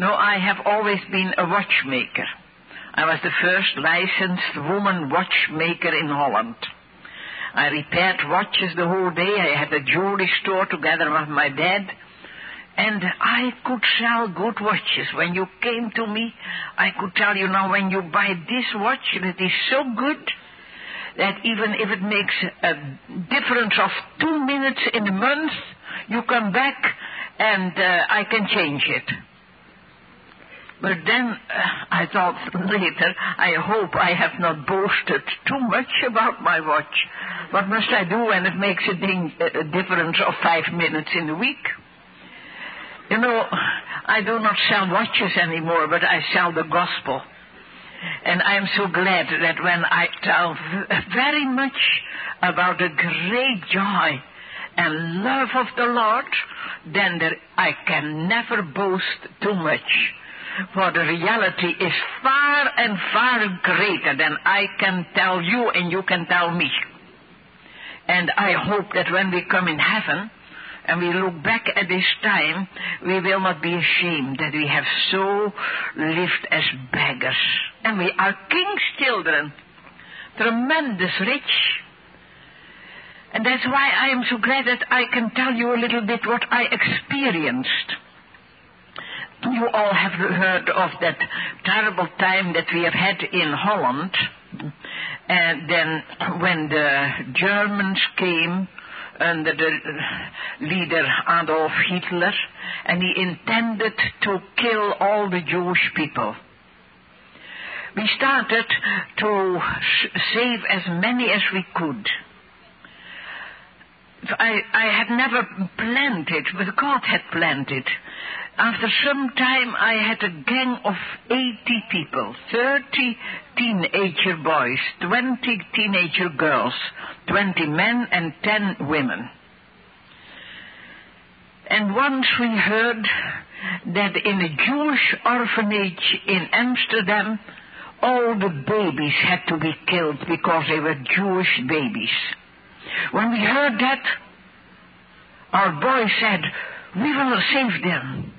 No, I have always been a watchmaker. I was the first licensed woman watchmaker in Holland. I repaired watches the whole day. I had a jewelry store together with my dad. And I could sell good watches. When you came to me, I could tell you now when you buy this watch that is so good that even if it makes a difference of two minutes in a month, you come back and uh, I can change it. But then uh, I thought later, I hope I have not boasted too much about my watch. What must I do when it makes a, ding, a difference of five minutes in a week? You know, I do not sell watches anymore, but I sell the gospel. And I'm so glad that when I tell very much about the great joy and love of the Lord, then there, I can never boast too much. For the reality is far and far greater than I can tell you and you can tell me. And I hope that when we come in heaven, and we look back at this time, we will not be ashamed that we have so lived as beggars. And we are king's children, tremendous rich. And that's why I am so glad that I can tell you a little bit what I experienced. You all have heard of that terrible time that we have had in Holland. And then when the Germans came under the leader Adolf Hitler, and he intended to kill all the Jewish people. We started to save as many as we could. I, I had never planned it, but God had planned it. After some time, I had a gang of 80 people 30 teenager boys, 20 teenager girls, 20 men, and 10 women. And once we heard that in a Jewish orphanage in Amsterdam, all the babies had to be killed because they were Jewish babies. When we heard that, our boy said, We will save them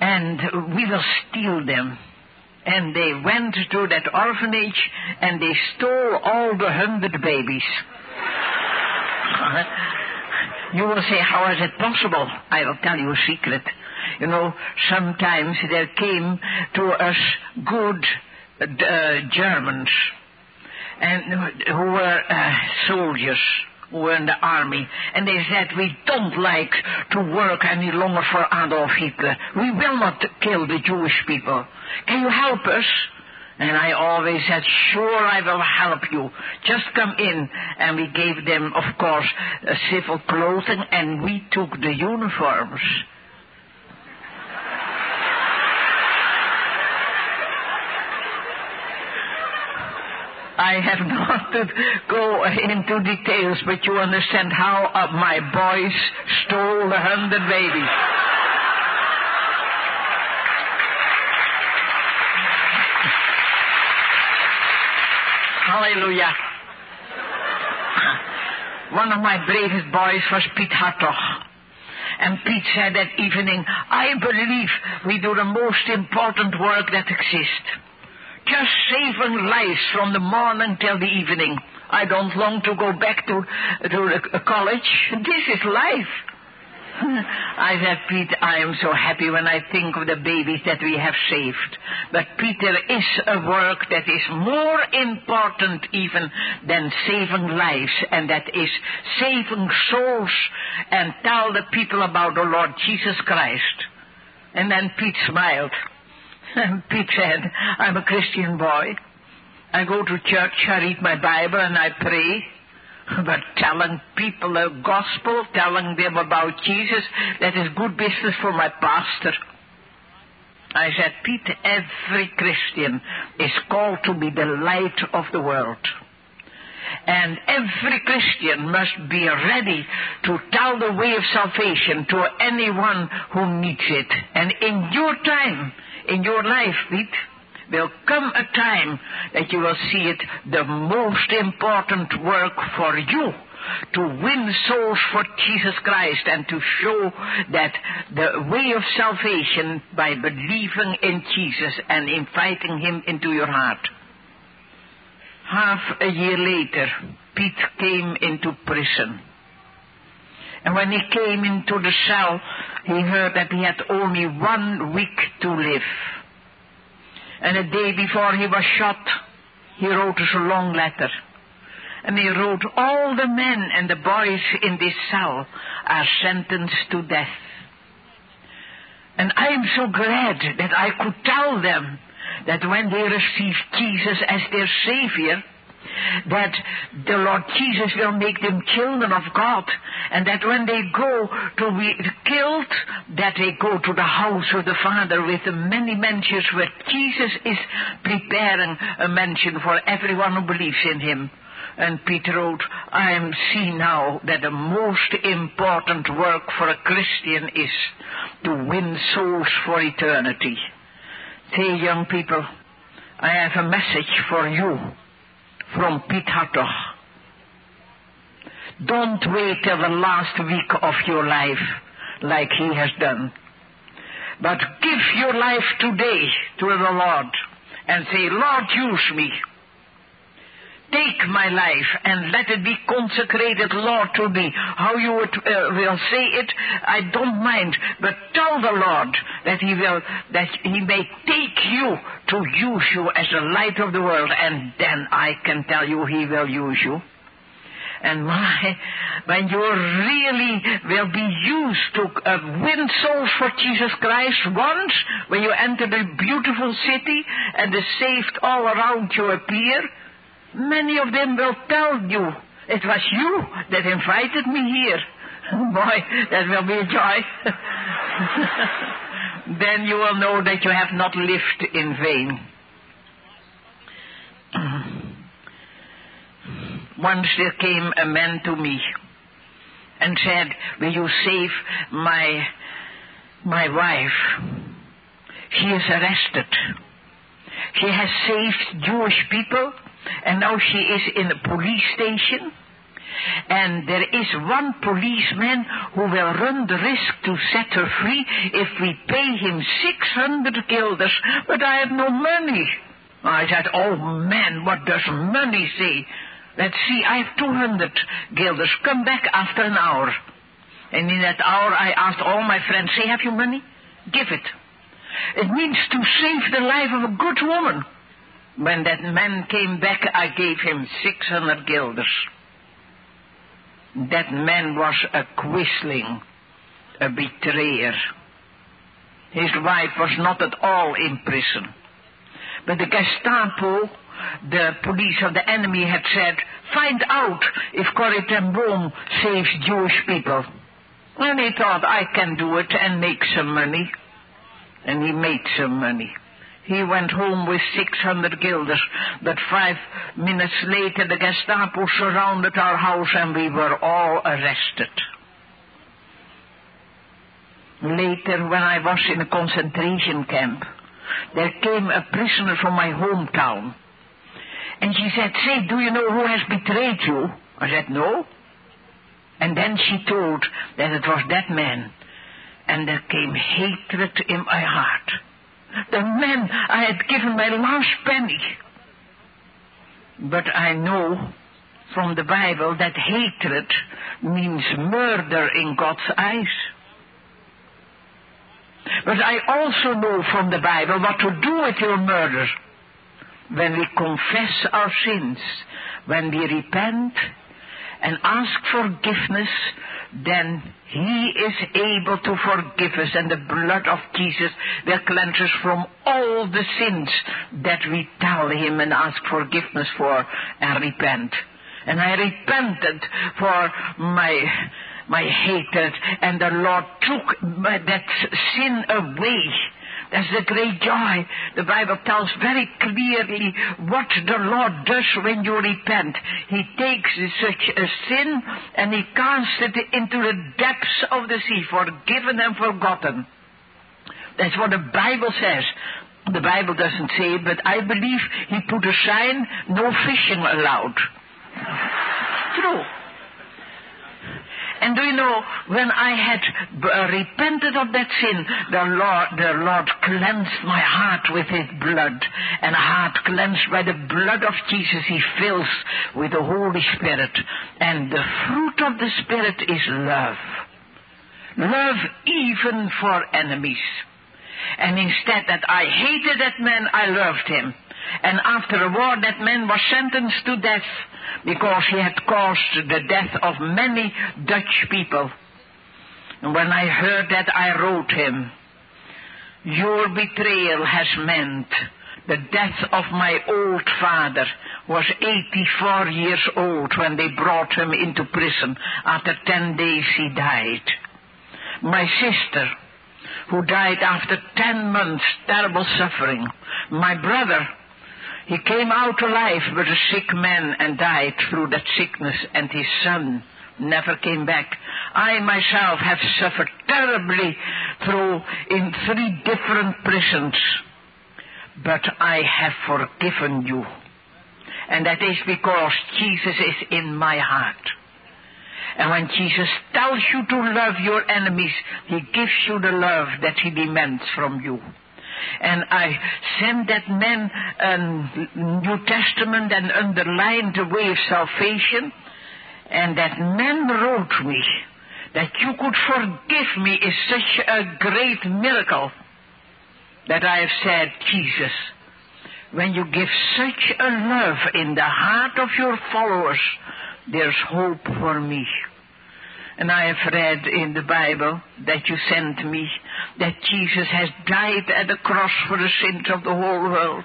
and we will steal them. And they went to that orphanage and they stole all the hundred babies. you will say, how is it possible? I will tell you a secret. You know, sometimes there came to us good uh, Germans and who were uh, soldiers were in the army, and they said, we don't like to work any longer for Adolf Hitler. We will not kill the Jewish people. Can you help us? And I always said, sure, I will help you. Just come in. And we gave them, of course, civil clothing, and we took the uniforms. I have not to go into details, but you understand how my boys stole the hundred babies. Hallelujah. One of my bravest boys was Piet Hartog. And Pete said that evening, I believe we do the most important work that exists just saving lives from the morning till the evening. I don't long to go back to, to college. This is life. I said, Pete, I am so happy when I think of the babies that we have saved. But Peter is a work that is more important even than saving lives, and that is saving souls and tell the people about the Lord Jesus Christ. And then Pete smiled. Pete said, I'm a Christian boy. I go to church, I read my Bible, and I pray. But telling people the gospel, telling them about Jesus, that is good business for my pastor. I said, Pete, every Christian is called to be the light of the world. And every Christian must be ready to tell the way of salvation to anyone who needs it. And in your time, in your life, Pete, will come a time that you will see it the most important work for you to win souls for Jesus Christ and to show that the way of salvation by believing in Jesus and inviting Him into your heart. Half a year later, Pete came into prison. And when he came into the cell, he heard that he had only one week to live. And a day before he was shot, he wrote us a long letter. And he wrote, All the men and the boys in this cell are sentenced to death. And I am so glad that I could tell them that when they receive Jesus as their Savior, that the Lord Jesus will make them children of God, and that when they go to be killed, that they go to the house of the Father with the many mansions where Jesus is preparing a mansion for everyone who believes in Him. And Peter wrote, I am see now that the most important work for a Christian is to win souls for eternity. Say, young people, I have a message for you from Piet Hartog. Don't wait till the last week of your life like he has done. But give your life today to the Lord and say, Lord, use me. Take my life and let it be consecrated, Lord, to me. How you would, uh, will say it, I don't mind. But tell the Lord that He will, that He may take you to use you as the light of the world, and then I can tell you He will use you. And my, when you really will be used to uh, win souls for Jesus Christ once, when you enter the beautiful city and the saved all around you appear, many of them will tell you it was you that invited me here. Boy, that will be a joy. then you will know that you have not lived in vain. Once there came a man to me and said, Will you save my my wife? She is arrested. She has saved Jewish people and now she is in a police station. And there is one policeman who will run the risk to set her free if we pay him 600 guilders, but I have no money. I said, oh man, what does money say? Let's see, I have 200 guilders. Come back after an hour. And in that hour I asked all my friends, say, have you money? Give it. It means to save the life of a good woman. When that man came back, I gave him 600 guilders. That man was a quisling, a betrayer. His wife was not at all in prison. But the Gestapo, the police of the enemy, had said, find out if Corrie ten Boom saves Jewish people. And he thought, I can do it and make some money. And he made some money. He went home with 600 guilders, but five minutes later the Gestapo surrounded our house and we were all arrested. Later, when I was in a concentration camp, there came a prisoner from my hometown. And she said, Say, do you know who has betrayed you? I said, No. And then she told that it was that man. And there came hatred in my heart the man I had given my last penny. But I know from the Bible that hatred means murder in God's eyes. But I also know from the Bible what to do with your murder. When we confess our sins, when we repent and ask forgiveness, then he is able to forgive us, and the blood of Jesus will cleanse us from all the sins that we tell him and ask forgiveness for and repent. And I repented for my my hatred, and the Lord took that sin away that's the great joy. The Bible tells very clearly what the Lord does when you repent. He takes such a sin and he casts it into the depths of the sea, forgiven and forgotten. That's what the Bible says. The Bible doesn't say it, but I believe he put a sign, no fishing allowed. True. And do you know, when I had uh, repented of that sin, the Lord, the Lord cleansed my heart with His blood. And a heart cleansed by the blood of Jesus, He fills with the Holy Spirit. And the fruit of the Spirit is love. Love even for enemies. And instead that I hated that man, I loved him. And after a war, that man was sentenced to death because he had caused the death of many Dutch people. And when I heard that, I wrote him, Your betrayal has meant the death of my old father was 84 years old when they brought him into prison. After 10 days he died. My sister, who died after 10 months, terrible suffering. My brother, he came out alive but a sick man and died through that sickness, and his son never came back. I myself have suffered terribly through in three different prisons, but I have forgiven you. And that is because Jesus is in my heart. And when Jesus tells you to love your enemies, He gives you the love that He demands from you. And I sent that man a New Testament and underlined the way of salvation. And that man wrote me that you could forgive me is such a great miracle that I have said, Jesus, when you give such a love in the heart of your followers, there's hope for me. And I have read in the Bible that you sent me that Jesus has died at the cross for the sins of the whole world.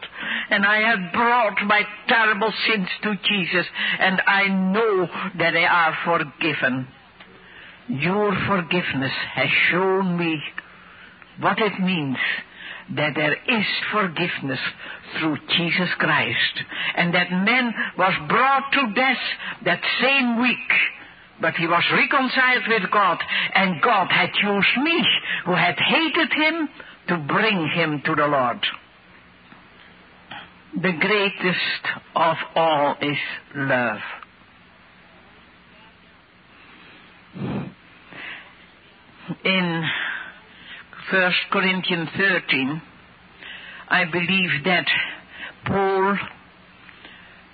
And I have brought my terrible sins to Jesus, and I know that they are forgiven. Your forgiveness has shown me what it means that there is forgiveness through Jesus Christ. And that man was brought to death that same week but he was reconciled with God, and God had used me, who had hated him, to bring him to the Lord. The greatest of all is love. In 1 Corinthians 13, I believe that Paul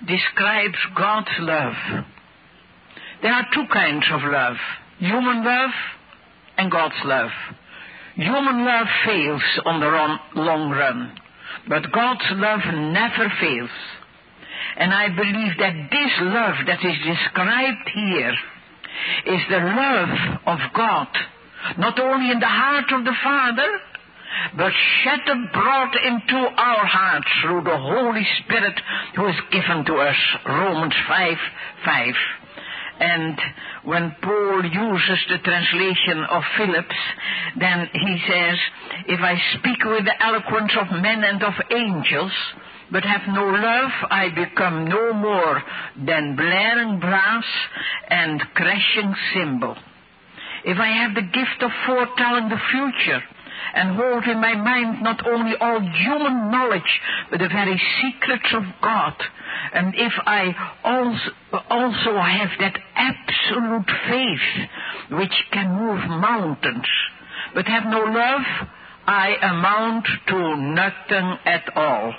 describes God's love there are two kinds of love human love and God's love. Human love fails on the long run, but God's love never fails. And I believe that this love that is described here is the love of God, not only in the heart of the Father, but shed abroad into our hearts through the Holy Spirit who is given to us. Romans 5 5. And when Paul uses the translation of Phillips, then he says, If I speak with the eloquence of men and of angels, but have no love, I become no more than blaring brass and crashing cymbal. If I have the gift of foretelling the future, and hold in my mind not only all human knowledge, but the very secrets of God. And if I also, have that absolute faith which can move mountains, but have no love, I amount to nothing at all.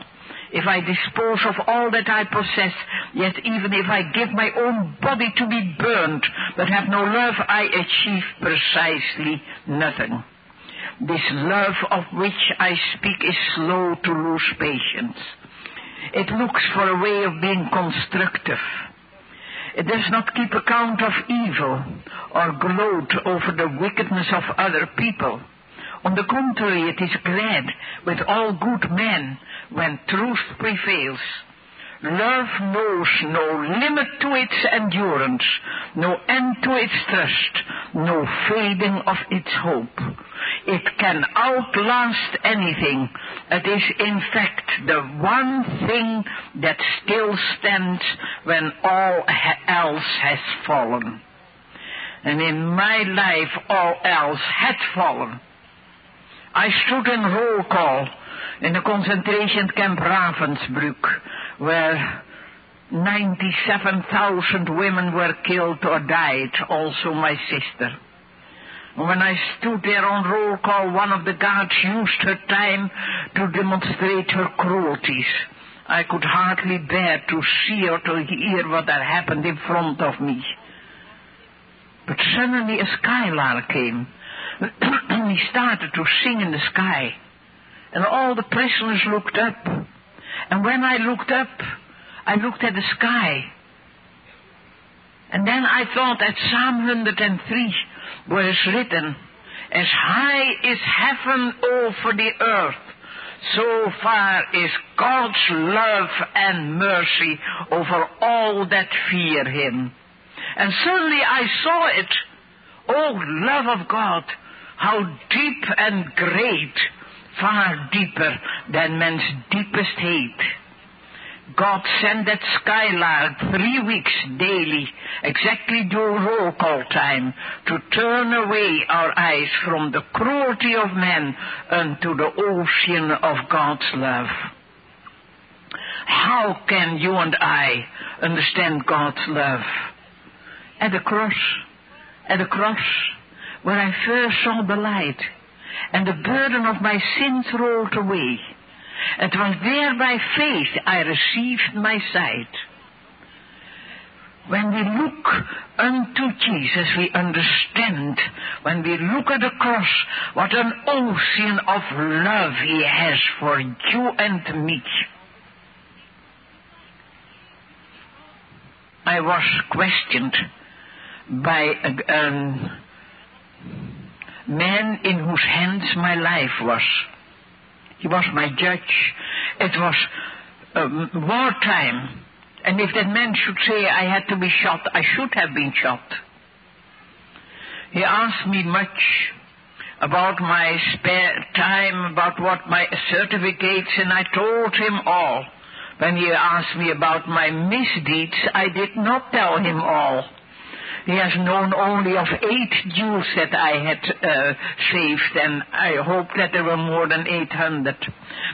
If I dispose of all that I possess, yet even if I give my own body to be burned, but have no love, I achieve precisely nothing. This love of which I speak is slow to lose patience. It looks for a way of being constructive. It does not keep account of evil or gloat over the wickedness of other people. On the contrary, it is glad with all good men when truth prevails. Love knows no limit to its endurance, no end to its trust, no fading of its hope. It can outlast anything. It is in fact the one thing that still stands when all else has fallen. And in my life all else had fallen. I stood in roll call in the concentration camp Ravensbrück, where 97,000 women were killed or died, also my sister. When I stood there on roll call, one of the guards used her time to demonstrate her cruelties. I could hardly bear to see or to hear what had happened in front of me. But suddenly a skylark came. And he started to sing in the sky. And all the prisoners looked up. And when I looked up, I looked at the sky. And then I thought that Psalm 103 was written, As high is heaven over the earth, so far is God's love and mercy over all that fear him. And suddenly I saw it. Oh, love of God, how deep and great, far deeper than man's deepest hate. God sent that skylark three weeks daily, exactly during roll call time, to turn away our eyes from the cruelty of men unto the ocean of God's love. How can you and I understand God's love? At the cross, at the cross, where I first saw the light, and the burden of my sins rolled away. It was there by faith I received my sight. When we look unto Jesus, we understand. When we look at the cross, what an ocean of love He has for you and me. I was questioned by a, a man in whose hands my life was. He was my judge. It was um, wartime. And if that man should say I had to be shot, I should have been shot. He asked me much about my spare time, about what my certificates, and I told him all. When he asked me about my misdeeds, I did not tell him all. He has known only of eight Jews that I had uh, saved, and I hope that there were more than 800.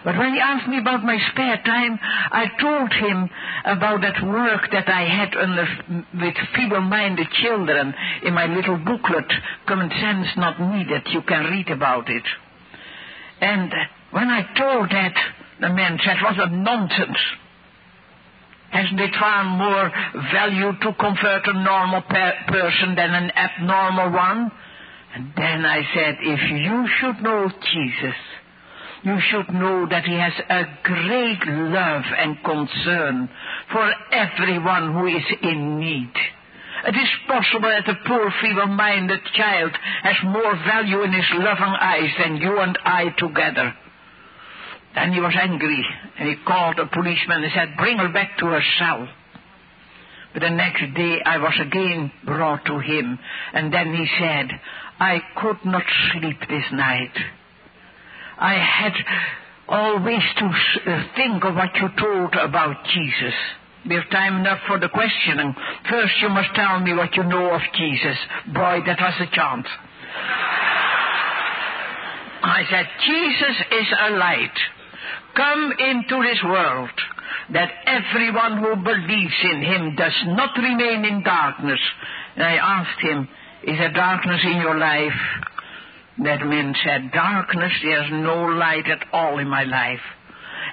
But when he asked me about my spare time, I told him about that work that I had under, with feeble-minded children in my little booklet, Common Sense Not Needed. You can read about it. And when I told that, the man said, what a nonsense. Hasn't it more value to convert a normal per- person than an abnormal one? And then I said, if you should know Jesus, you should know that he has a great love and concern for everyone who is in need. It is possible that a poor feeble-minded child has more value in his loving eyes than you and I together. Then he was angry, and he called a policeman and said, Bring her back to her cell. But the next day I was again brought to him, and then he said, I could not sleep this night. I had always to uh, think of what you told about Jesus. We have time enough for the questioning. First, you must tell me what you know of Jesus. Boy, that was a chance. I said, Jesus is a light come into this world that everyone who believes in him does not remain in darkness. And I asked him, is there darkness in your life? That man said, darkness, there's no light at all in my life.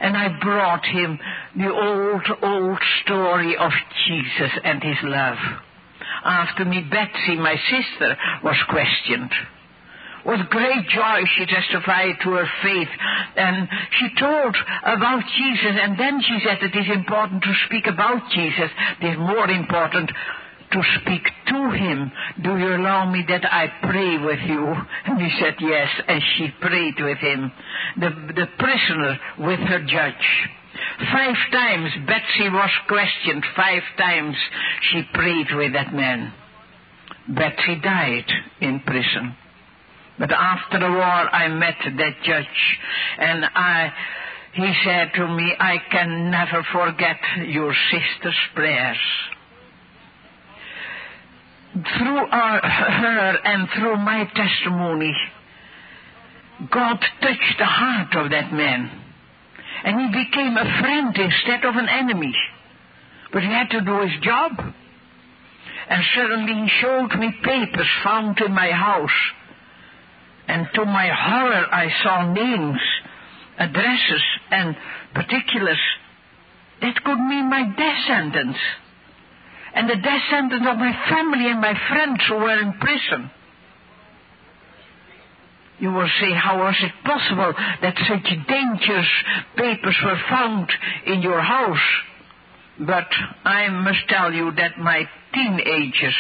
And I brought him the old, old story of Jesus and his love. After me, Betsy, my sister, was questioned. With great joy, she testified to her faith and she told about Jesus. And then she said it is important to speak about Jesus. It is more important to speak to him. Do you allow me that I pray with you? And he said yes, and she prayed with him. The, the prisoner with her judge. Five times Betsy was questioned. Five times she prayed with that man. Betsy died in prison. But after the war, I met that judge, and I, he said to me, I can never forget your sister's prayers. Through our, her and through my testimony, God touched the heart of that man. And he became a friend instead of an enemy. But he had to do his job. And suddenly he showed me papers found in my house. And to my horror, I saw names, addresses, and particulars that could mean my death sentence. And the death sentence of my family and my friends who were in prison. You will say, how was it possible that such dangerous papers were found in your house? But I must tell you that my teenagers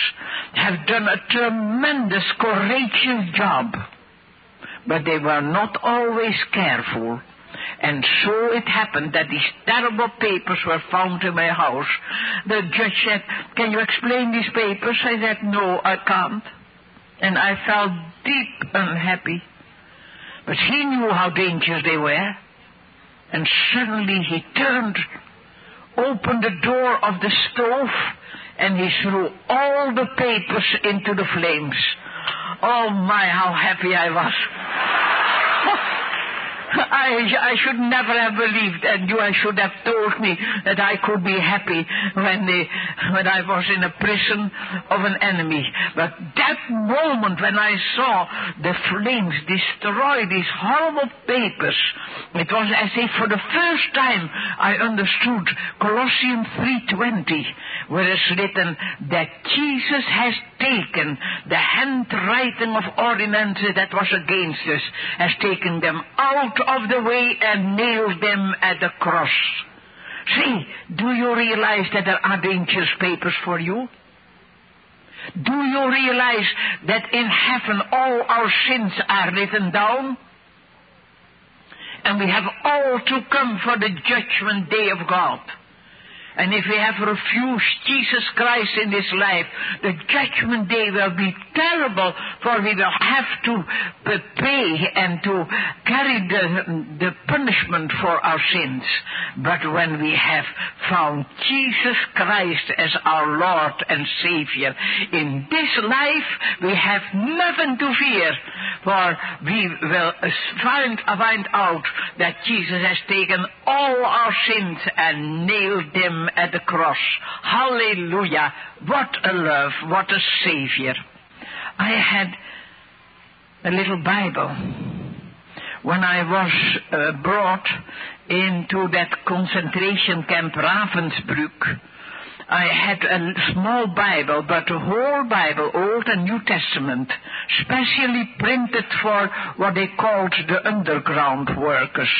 have done a tremendous, courageous job. But they were not always careful. And so it happened that these terrible papers were found in my house. The judge said, Can you explain these papers? I said, No, I can't. And I felt deep unhappy. But he knew how dangerous they were. And suddenly he turned, opened the door of the stove, and he threw all the papers into the flames. Oh my, how happy I was. I, I should never have believed, and you should have told me that I could be happy when, when I was in a prison of an enemy. But that moment when I saw the flames destroy these horrible papers, it was as if for the first time I understood Colossians 3.20, where it's written that Jesus has taken the handwriting of ordinances that was against us, has taken them out of the way and nailed them at the cross. See, do you realize that there are dangerous papers for you? Do you realize that in heaven all our sins are written down? And we have all to come for the judgment day of God. And if we have refused Jesus Christ in this life, the judgment day will be terrible, for we will have to pay and to carry the, the punishment for our sins. But when we have found Jesus Christ as our Lord and Savior in this life, we have nothing to fear, for we will find, find out that Jesus has taken all our sins and nailed them at the cross. Hallelujah. What a love. What a Savior. I had a little Bible when I was uh, brought into that concentration camp Ravensbrück. I had a small Bible, but a whole Bible, Old and New Testament, specially printed for what they called the underground workers.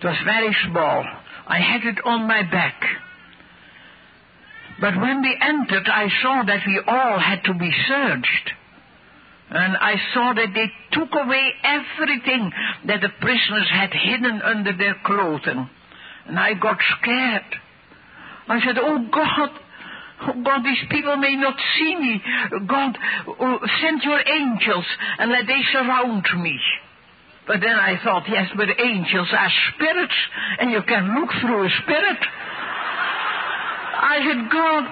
It was very small. I had it on my back. But when we entered, I saw that we all had to be searched. And I saw that they took away everything that the prisoners had hidden under their clothing. And I got scared. I said, Oh God, oh God, these people may not see me. God, oh, send your angels and let they surround me. But then I thought, yes, but angels are spirits, and you can look through a spirit. I said, God,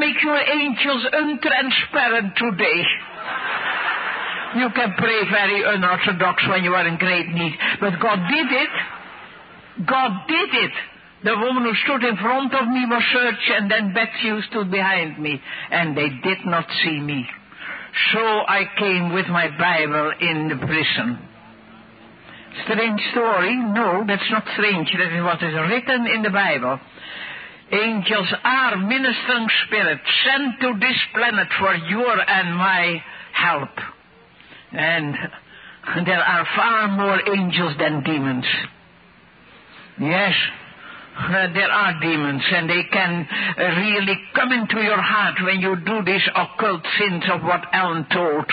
make your angels untransparent today. You can pray very unorthodox when you are in great need, but God did it. God did it. The woman who stood in front of me was searched, and then Betsy who stood behind me, and they did not see me. So I came with my Bible in the prison. Strange story? No, that's not strange. That is what is written in the Bible. Angels are ministering spirits sent to this planet for your and my help. And there are far more angels than demons. Yes, uh, there are demons and they can uh, really come into your heart when you do these occult sins of what Alan told.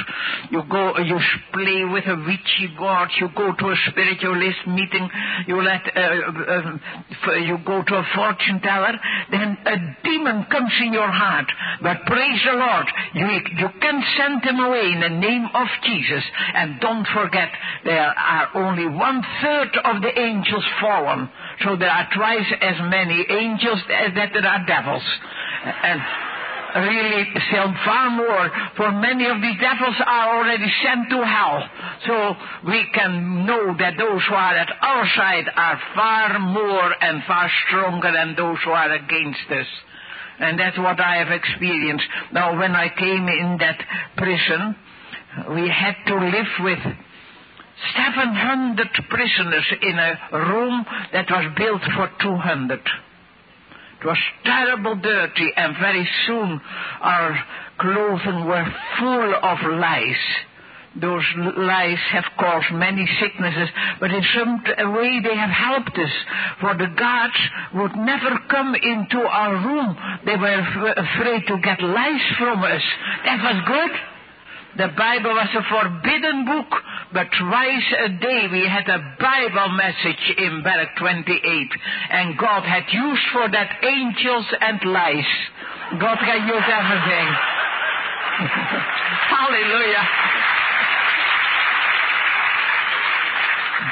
You go, you play with a Ouija board, you go to a spiritualist meeting, you let, uh, you go to a fortune teller, then a demon comes in your heart. But praise the Lord, you, you can send them away in the name of Jesus. And don't forget, there are only one third of the angels fallen. So there are twice as many angels as that there are devils. And really still far more, for many of these devils are already sent to hell. So we can know that those who are at our side are far more and far stronger than those who are against us. And that's what I have experienced. Now, when I came in that prison, we had to live with 700 prisoners in a room that was built for 200. It was terrible dirty and very soon our clothing were full of lice. Those lice have caused many sicknesses, but in some way they have helped us. For the guards would never come into our room. They were afraid to get lice from us. That was good. The Bible was a forbidden book, but twice a day we had a Bible message in Berg 28, and God had used for that angels and lice. God can use everything. Hallelujah.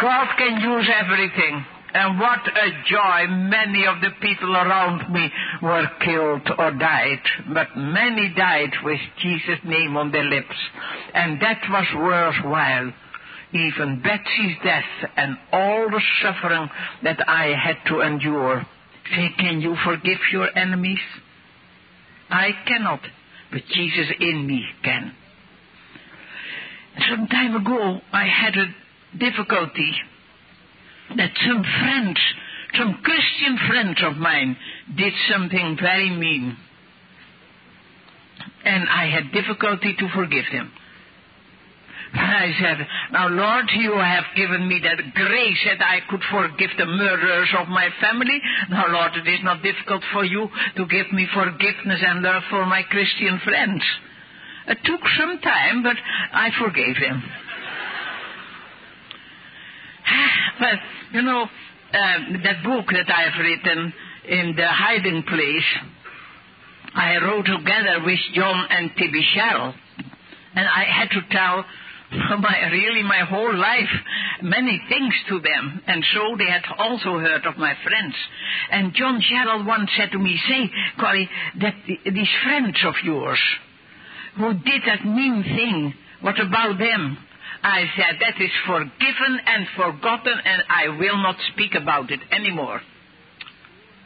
God can use everything. And what a joy many of the people around me were killed or died. But many died with Jesus' name on their lips. And that was worthwhile. Even Betsy's death and all the suffering that I had to endure. Can you forgive your enemies? I cannot, but Jesus in me can. Some time ago, I had a difficulty that some friends, some Christian friends of mine, did something very mean. And I had difficulty to forgive them. I said, Now, Lord, you have given me that grace that I could forgive the murderers of my family. Now, Lord, it is not difficult for you to give me forgiveness and love for my Christian friends. It took some time, but I forgave them. but, you know, uh, that book that I have written, In the Hiding Place, I wrote together with John and Tibby Sherrill. And I had to tell my, really my whole life many things to them. And so they had also heard of my friends. And John Sherrill once said to me, say, Corrie, that these friends of yours who did that mean thing, what about them? I said, that is forgiven and forgotten and I will not speak about it anymore.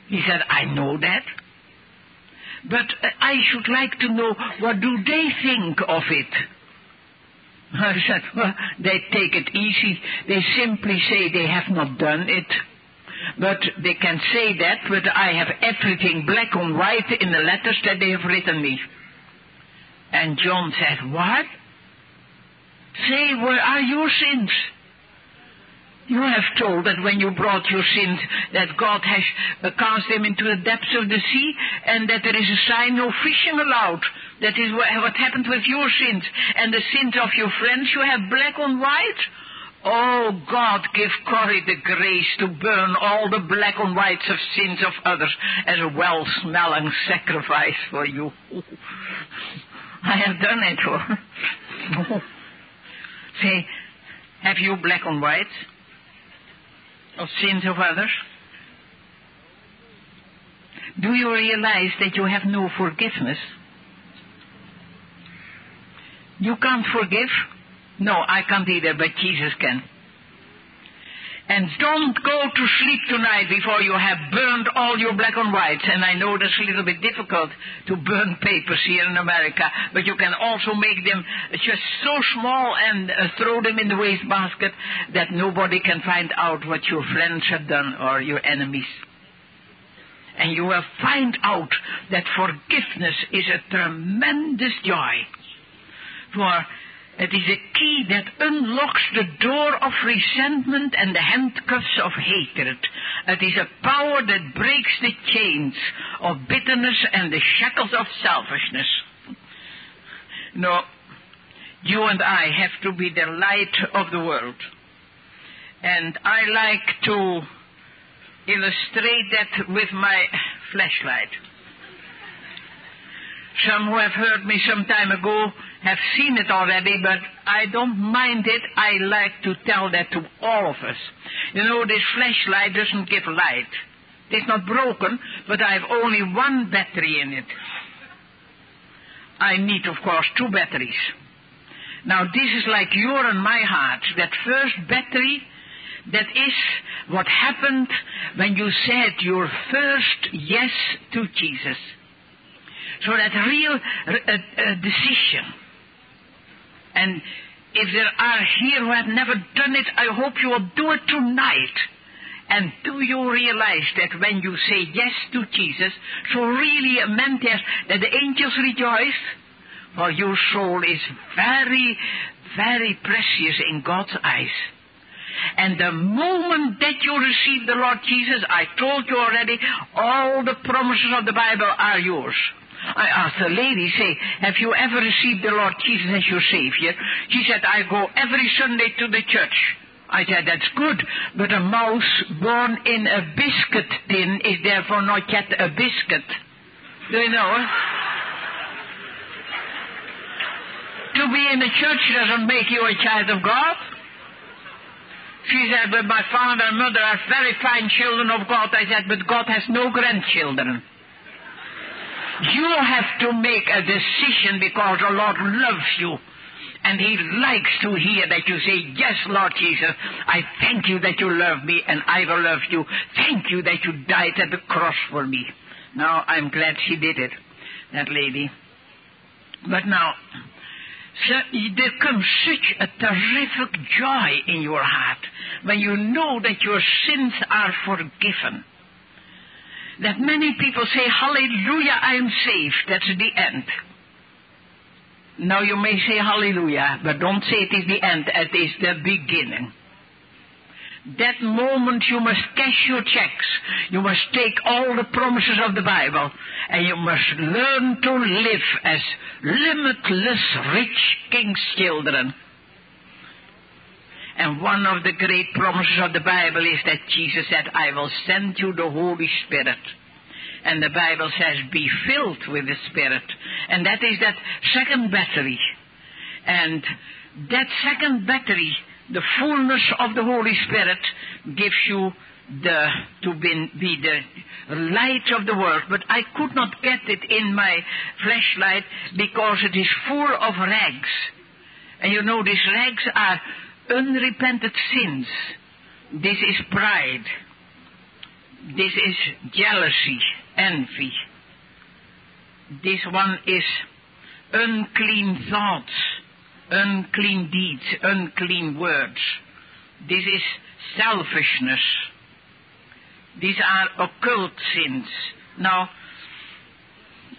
He said, I know that. But uh, I should like to know what do they think of it. I said, well, they take it easy. They simply say they have not done it. But they can say that, but I have everything black on white in the letters that they have written me. And John said, What? Say, where are your sins? You have told that when you brought your sins, that God has cast them into the depths of the sea, and that there is a sign no fishing allowed. That is what, what happened with your sins. And the sins of your friends you have black on white. Oh, God, give Corrie the grace to burn all the black and whites of sins of others as a well-smelling sacrifice for you. I have done it. Say, have you black and white of sins of others? Do you realize that you have no forgiveness? You can't forgive? No, I can't either, but Jesus can. And don't go to sleep tonight before you have burned all your black and whites. And I know that's a little bit difficult to burn papers here in America, but you can also make them just so small and uh, throw them in the wastebasket that nobody can find out what your friends have done or your enemies. And you will find out that forgiveness is a tremendous joy. For it is a key that unlocks the door of resentment and the handcuffs of hatred. It is a power that breaks the chains of bitterness and the shackles of selfishness. No, you and I have to be the light of the world. And I like to illustrate that with my flashlight. Some who have heard me some time ago have seen it already, but I don't mind it. I like to tell that to all of us. You know, this flashlight doesn't give light. It's not broken, but I have only one battery in it. I need, of course, two batteries. Now, this is like your and my heart. That first battery, that is what happened when you said your first yes to Jesus. So that real uh, uh, decision. And if there are here who have never done it, I hope you will do it tonight. And do you realize that when you say yes to Jesus, so really meant there that the angels rejoice? For your soul is very, very precious in God's eyes. And the moment that you receive the Lord Jesus, I told you already, all the promises of the Bible are yours. I asked the lady, say, have you ever received the Lord Jesus as your Savior? She said, I go every Sunday to the church. I said, that's good, but a mouse born in a biscuit tin is therefore not yet a biscuit. Do you know? to be in the church doesn't make you a child of God. She said, but my father and mother are very fine children of God. I said, but God has no grandchildren. You have to make a decision because the Lord loves you. And He likes to hear that you say, Yes, Lord Jesus, I thank you that you love me and I will love you. Thank you that you died at the cross for me. Now, I'm glad she did it, that lady. But now, so, there comes such a terrific joy in your heart when you know that your sins are forgiven that many people say, Hallelujah, I am saved. That's the end. Now you may say Hallelujah, but don't say it is the end, it is the beginning. That moment you must cash your checks. You must take all the promises of the Bible and you must learn to live as limitless rich king's children. And one of the great promises of the Bible is that Jesus said, I will send you the Holy Spirit. And the Bible says, be filled with the Spirit. And that is that second battery. And that second battery, the fullness of the Holy Spirit, gives you the to be, be the light of the world. But I could not get it in my flashlight because it is full of rags. And you know, these rags are unrepented sins. This is pride. This is jealousy, envy. This one is unclean thoughts, unclean deeds, unclean words. This is selfishness. These are occult sins. Now,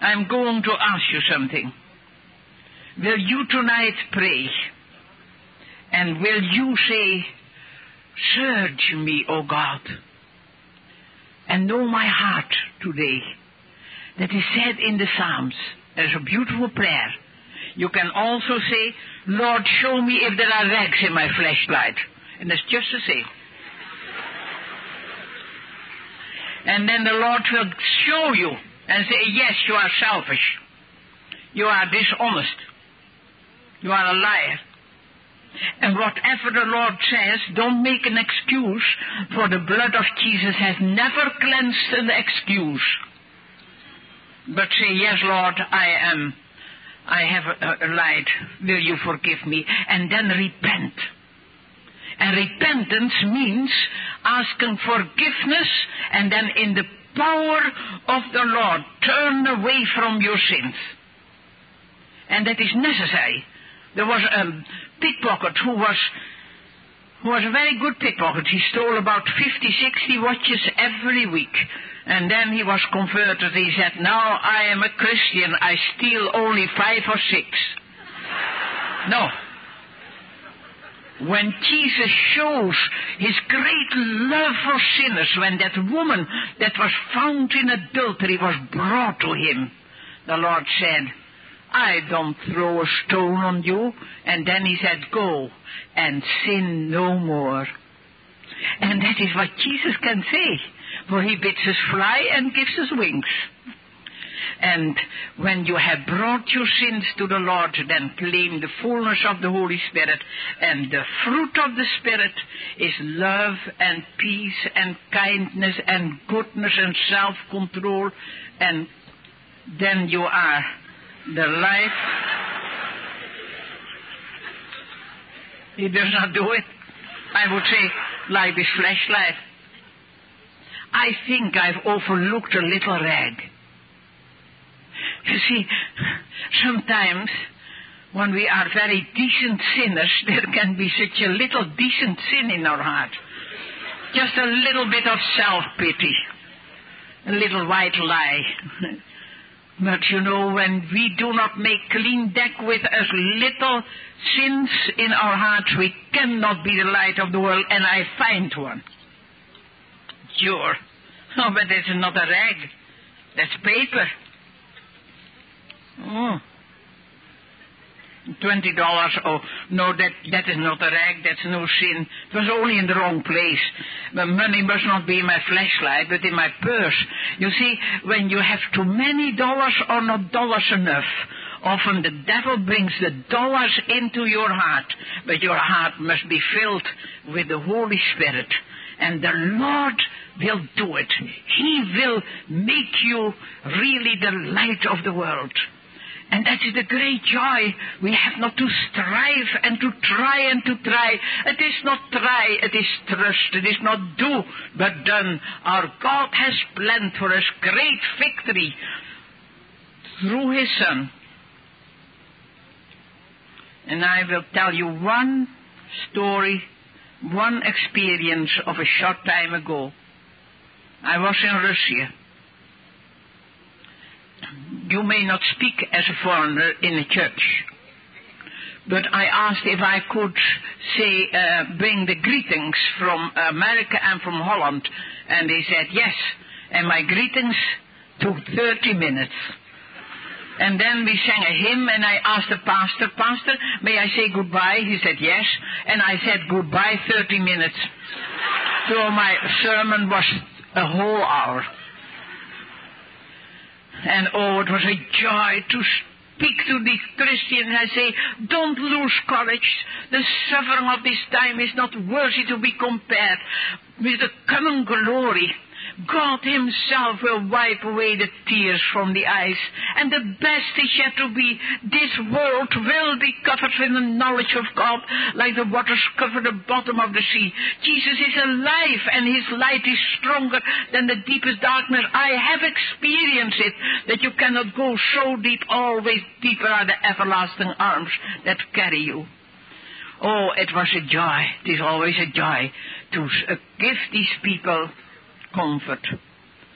I'm going to ask you something. Will you tonight pray? And will you say, Search me, O God, and know my heart today? That is said in the Psalms. There's a beautiful prayer. You can also say, Lord, show me if there are rags in my flashlight. And that's just the same. And then the Lord will show you and say, Yes, you are selfish. You are dishonest. You are a liar. And whatever the Lord says, don't make an excuse, for the blood of Jesus has never cleansed an excuse. But say, yes, Lord, I am, I have uh, lied. Will you forgive me? And then repent. And repentance means asking forgiveness and then in the power of the Lord turn away from your sins. And that is necessary. There was a pickpocket who was who was a very good pickpocket. He stole about 50, 60 watches every week. And then he was converted. He said, Now I am a Christian. I steal only five or six. no. When Jesus shows his great love for sinners, when that woman that was found in adultery was brought to him, the Lord said, I don't throw a stone on you. And then he said, Go and sin no more. And that is what Jesus can say, for he bids us fly and gives us wings. And when you have brought your sins to the Lord, then claim the fullness of the Holy Spirit. And the fruit of the Spirit is love and peace and kindness and goodness and self control. And then you are The life. He does not do it. I would say life is flesh life. I think I've overlooked a little rag. You see, sometimes when we are very decent sinners, there can be such a little decent sin in our heart. Just a little bit of self-pity. A little white lie. but you know, when we do not make clean deck with as little sins in our hearts, we cannot be the light of the world, and I find one. Sure. Oh, but that's not a rag. That's paper. Oh. Twenty dollars. Oh no, that that is not a rag. That's no sin. It was only in the wrong place. The money must not be in my flashlight, but in my purse. You see, when you have too many dollars or not dollars enough, often the devil brings the dollars into your heart, but your heart must be filled with the Holy Spirit, and the Lord will do it. He will make you really the light of the world. And that is the great joy. We have not to strive and to try and to try. It is not try, it is trust. It is not do, but done. Our God has planned for us great victory through His Son. And I will tell you one story, one experience of a short time ago. I was in Russia you may not speak as a foreigner in a church. But I asked if I could say, uh, bring the greetings from America and from Holland. And they said yes. And my greetings took 30 minutes. And then we sang a hymn, and I asked the pastor, Pastor, may I say goodbye? He said yes. And I said goodbye 30 minutes. So my sermon was a whole hour. And oh, it was a joy to speak to these Christians. I say, don't lose courage. The suffering of this time is not worthy to be compared with the coming glory God Himself will wipe away the tears from the eyes. And the best is yet to be. This world will be covered with the knowledge of God like the waters cover the bottom of the sea. Jesus is alive and His light is stronger than the deepest darkness. I have experienced it that you cannot go so deep. Always deeper are the everlasting arms that carry you. Oh, it was a joy. It is always a joy to uh, give these people comfort.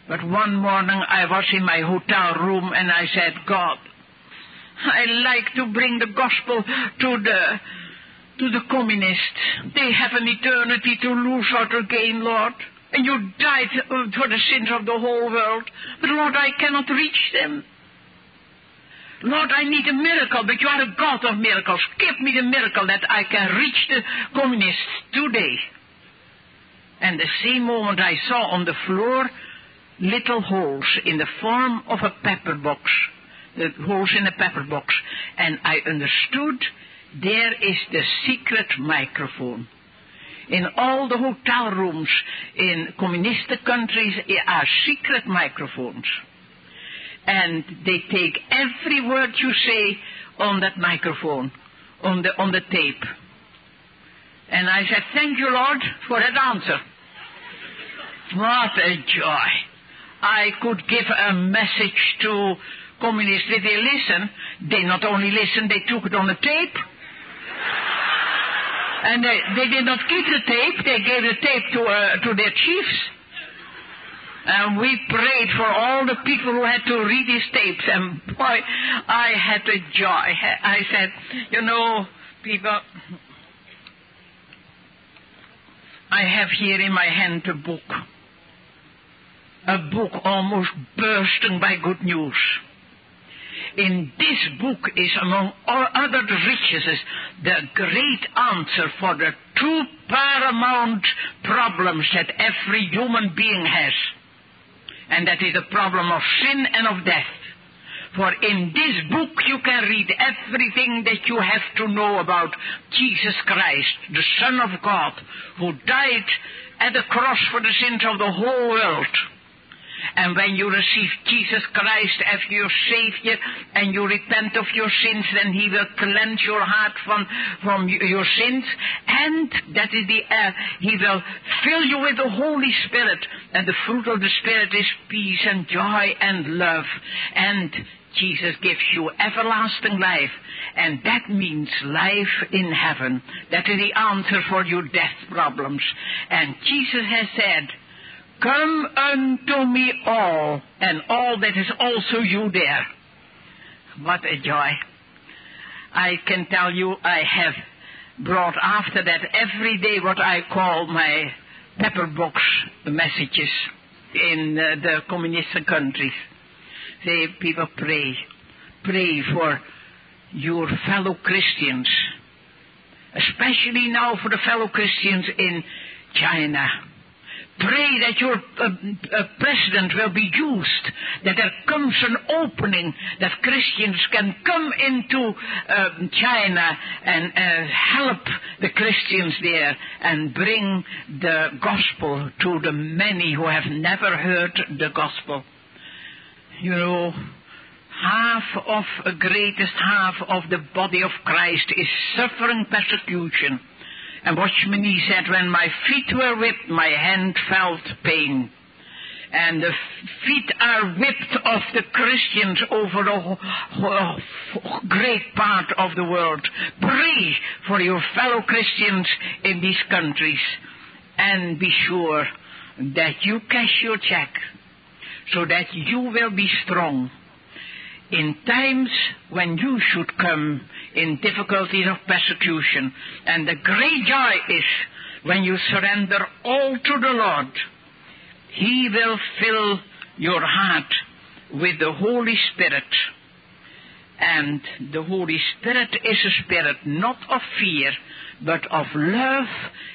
But one morning I was in my hotel room and I said, God, I like to bring the gospel to the to the communists. They have an eternity to lose or to gain, Lord. And you died for the sins of the whole world. But Lord, I cannot reach them. Lord, I need a miracle, but you are a God of miracles. Give me the miracle that I can reach the communists today. And the same moment I saw on the floor little holes in the form of a pepper box, the holes in a pepper box. And I understood there is the secret microphone. In all the hotel rooms in communist countries are secret microphones. And they take every word you say on that microphone, on the, on the tape. And I said, Thank you, Lord, for that answer. What a joy. I could give a message to communists. Did they listen? They not only listened, they took it on the tape. And they, they did not keep the tape, they gave the tape to, uh, to their chiefs. And we prayed for all the people who had to read these tapes. And boy, I had a joy. I said, you know, people, I have here in my hand a book a book almost bursting by good news. In this book is, among all other riches, the great answer for the two paramount problems that every human being has. And that is the problem of sin and of death. For in this book you can read everything that you have to know about Jesus Christ, the Son of God, who died at the cross for the sins of the whole world And when you receive Jesus Christ as your Savior and you repent of your sins, then He will cleanse your heart from, from your sins. And that is the, uh, He will fill you with the Holy Spirit. And the fruit of the Spirit is peace and joy and love. And Jesus gives you everlasting life, and that means life in heaven. That is the answer for your death problems. And Jesus has said, Come unto me all, and all that is also you there. What a joy. I can tell you I have brought after that every day what I call my pepper box messages in uh, the communist countries. They people pray. Pray for your fellow Christians. Especially now for the fellow Christians in China. Pray that your uh, uh, president will be used, that there comes an opening, that Christians can come into uh, China and uh, help the Christians there and bring the gospel to the many who have never heard the gospel. You know, half of, a greatest half of the body of Christ is suffering persecution. And Watchman Nee said, when my feet were whipped, my hand felt pain. And the feet are whipped of the Christians over a great part of the world. Pray for your fellow Christians in these countries. And be sure that you cash your check so that you will be strong in times when you should come in difficulties of persecution. And the great joy is when you surrender all to the Lord. He will fill your heart with the Holy Spirit. And the Holy Spirit is a spirit not of fear, but of love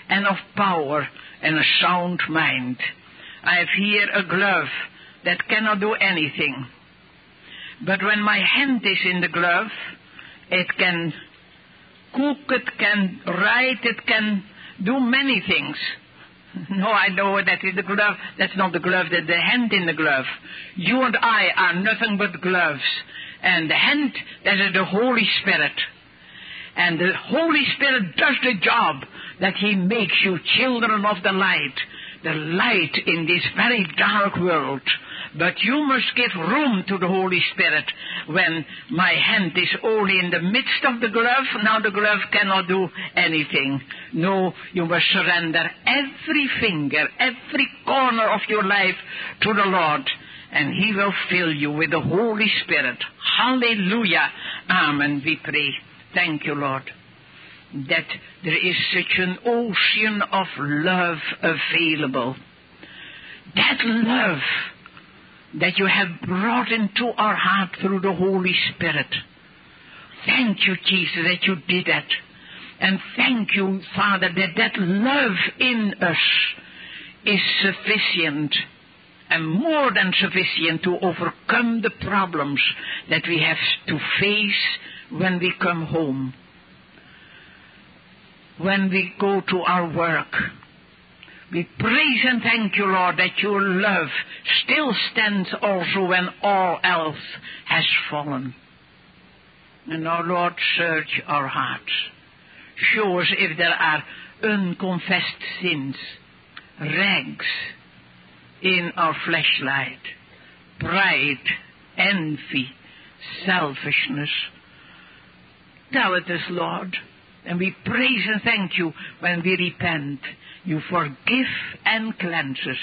and of power and a sound mind. I have here a glove that cannot do anything. But when my hand is in the glove, it can cook, it can write, it can do many things. No, I know that is the glove. That's not the glove, that's the hand in the glove. You and I are nothing but gloves. And the hand, that is the Holy Spirit. And the Holy Spirit does the job that He makes you children of the light. The light in this very dark world. But you must give room to the Holy Spirit. When my hand is only in the midst of the glove, now the glove cannot do anything. No, you must surrender every finger, every corner of your life to the Lord, and He will fill you with the Holy Spirit. Hallelujah. Amen. We pray. Thank you, Lord that there is such an ocean of love available. That love that you have brought into our heart through the Holy Spirit. Thank you, Jesus, that you did that. And thank you, Father, that that love in us is sufficient and more than sufficient to overcome the problems that we have to face when we come home, when we go to our work we praise and thank you, Lord, that your love still stands also when all else has fallen. And now, Lord, search our hearts. Show us if there are unconfessed sins, rags in our fleshlight, pride, envy, selfishness. Tell it us, Lord, and we praise and thank you when we repent you forgive and cleanse us.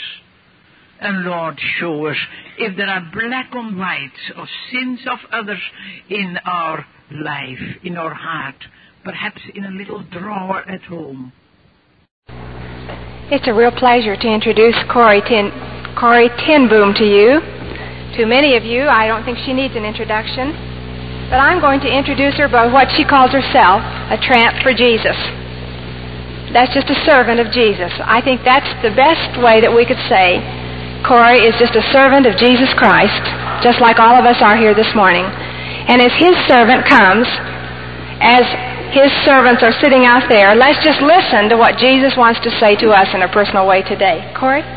And Lord, show us if there are black on white of sins of others in our life, in our heart, perhaps in a little drawer at home. It's a real pleasure to introduce Corrie Ten, Corrie Ten Boom to you. To many of you, I don't think she needs an introduction, but I'm going to introduce her by what she calls herself, a tramp for Jesus. That's just a servant of Jesus. I think that's the best way that we could say Corrie is just a servant of Jesus Christ, just like all of us are here this morning. And as his servant comes, as his servants are sitting out there, let's just listen to what Jesus wants to say to us in a personal way today. Corrie?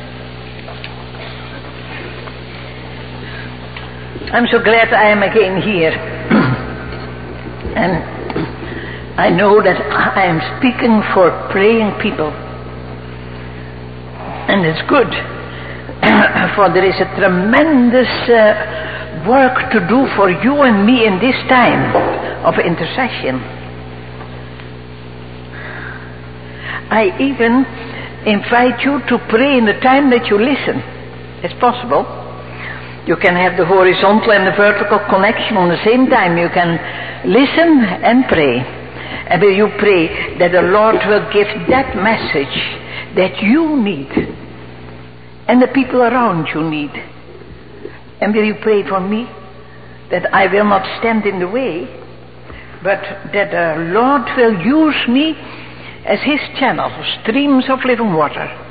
I'm so glad I am again here. And I know that I am speaking for praying people. And it's good, for there is a tremendous uh, work to do for you and me in this time of intercession. I even invite you to pray in the time that you listen. It's possible. You can have the horizontal and the vertical connection on the same time. You can listen and pray. And will you pray that the Lord will give that message that you need and the people around you need? And will you pray for me that I will not stand in the way, but that the Lord will use me as his channel, streams of living water.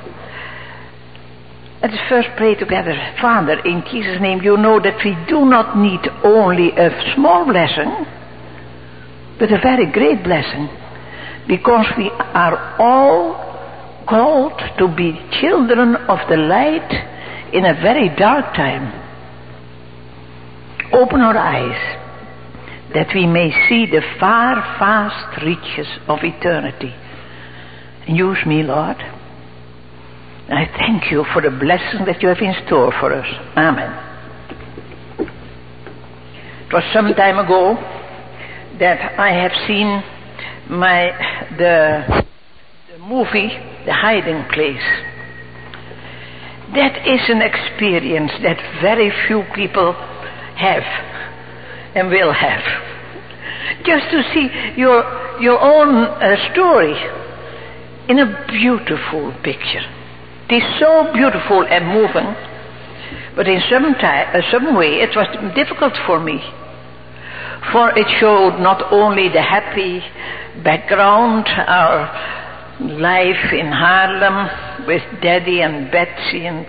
Let us first pray together. Father, in Jesus' name, you know that we do not need only a small blessing, but a very great blessing, because we are all called to be children of the light in a very dark time. Open our eyes that we may see the far, vast reaches of eternity Use me, Lord. I thank you for the blessing that you have in store for us. Amen. It was some time ago that I have seen my the, the movie The Hiding Place. That is an experience that very few people have and will have. Just to see your your own uh, story in a beautiful picture. It is so beautiful and moving, but in some, uh, some way it was difficult for me. For it showed not only the happy background, our life in Haarlem with Daddy and Betsie, and,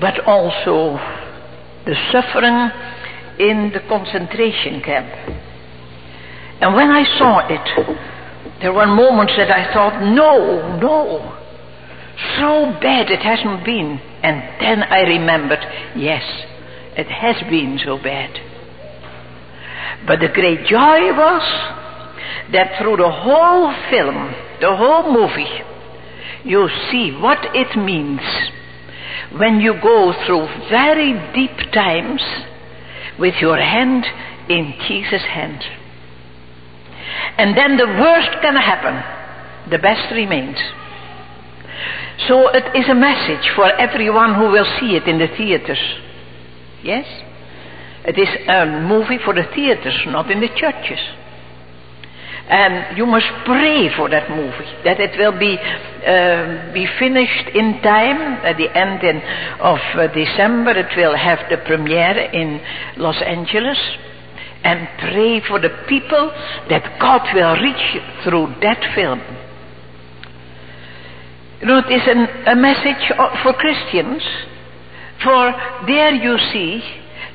but also the suffering in the concentration camp. And when I saw it, there were moments that I thought, no, no, so bad it hasn't been. And then I remembered, yes, it has been so bad. But the great joy was that through the whole film, the whole movie, you see what it means when you go through very deep times with your hand in Jesus' hand. And then the worst can happen, the best remains. So it is a message for everyone who will see it in the theaters. Yes? It is a movie for the theaters, not in the churches. And you must pray for that movie, that it will be uh, be finished in time at the end in, of uh, December. It will have the premiere in Los Angeles and pray for the people that God will reach through that film. You know, it is an, a message for Christians, for there you see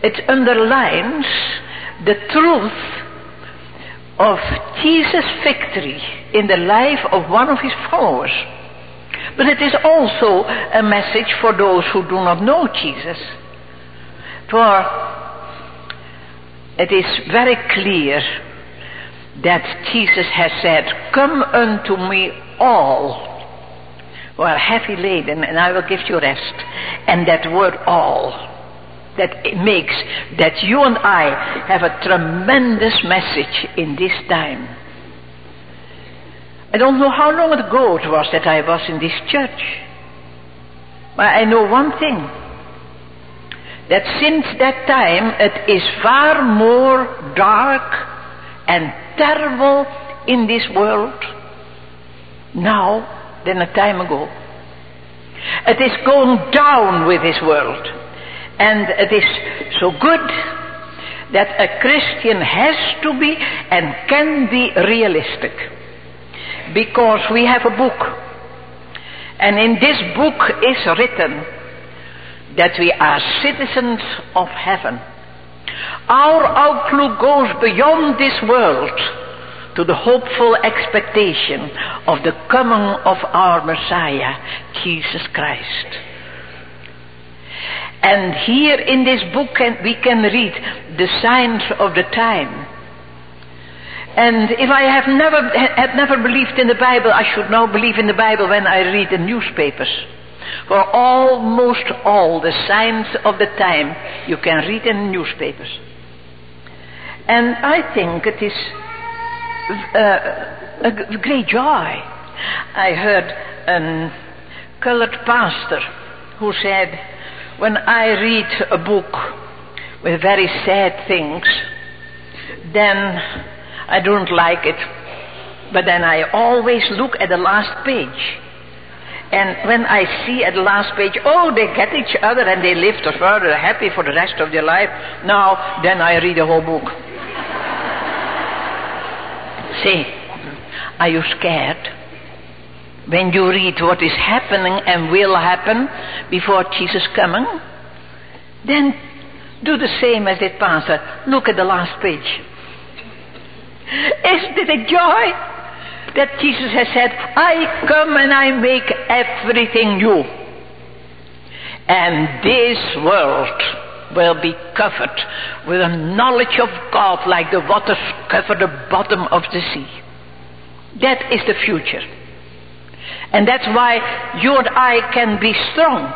it underlines the truth of Jesus' victory in the life of one of his followers. But it is also a message for those who do not know Jesus. For it is very clear that Jesus has said, Come unto me all who are heavy laden, and I will give you rest. And that word all, that makes that you and I have a tremendous message in this time. I don't know how long ago it was that I was in this church. But I know one thing that since that time it is far more dark and terrible in this world now than a time ago. It is going down with this world. And it is so good that a Christian has to be and can be realistic. Because we have a book. And in this book is written that we are citizens of heaven. Our outlook goes beyond this world to the hopeful expectation of the coming of our Messiah, Jesus Christ. And here in this book can, we can read the signs of the time. And if I have never, had never believed in the Bible, I should now believe in the Bible when I read the newspapers. For almost all the signs of the time you can read in the newspapers. And I think it is uh, a great joy. I heard a colored pastor who said, when I read a book with very sad things, then I don't like it. But then I always look at the last page. And when I see at the last page, oh, they get each other and they live further happy for the rest of their life, now then I read the whole book. See, are you scared? When you read what is happening and will happen before Jesus coming, then do the same as that pastor. Look at the last page. Isn't it a joy that Jesus has said, I come and I make everything new. And this world will be covered with a knowledge of God like the waters cover the bottom of the sea. That is the future. And that's why you and I can be strong,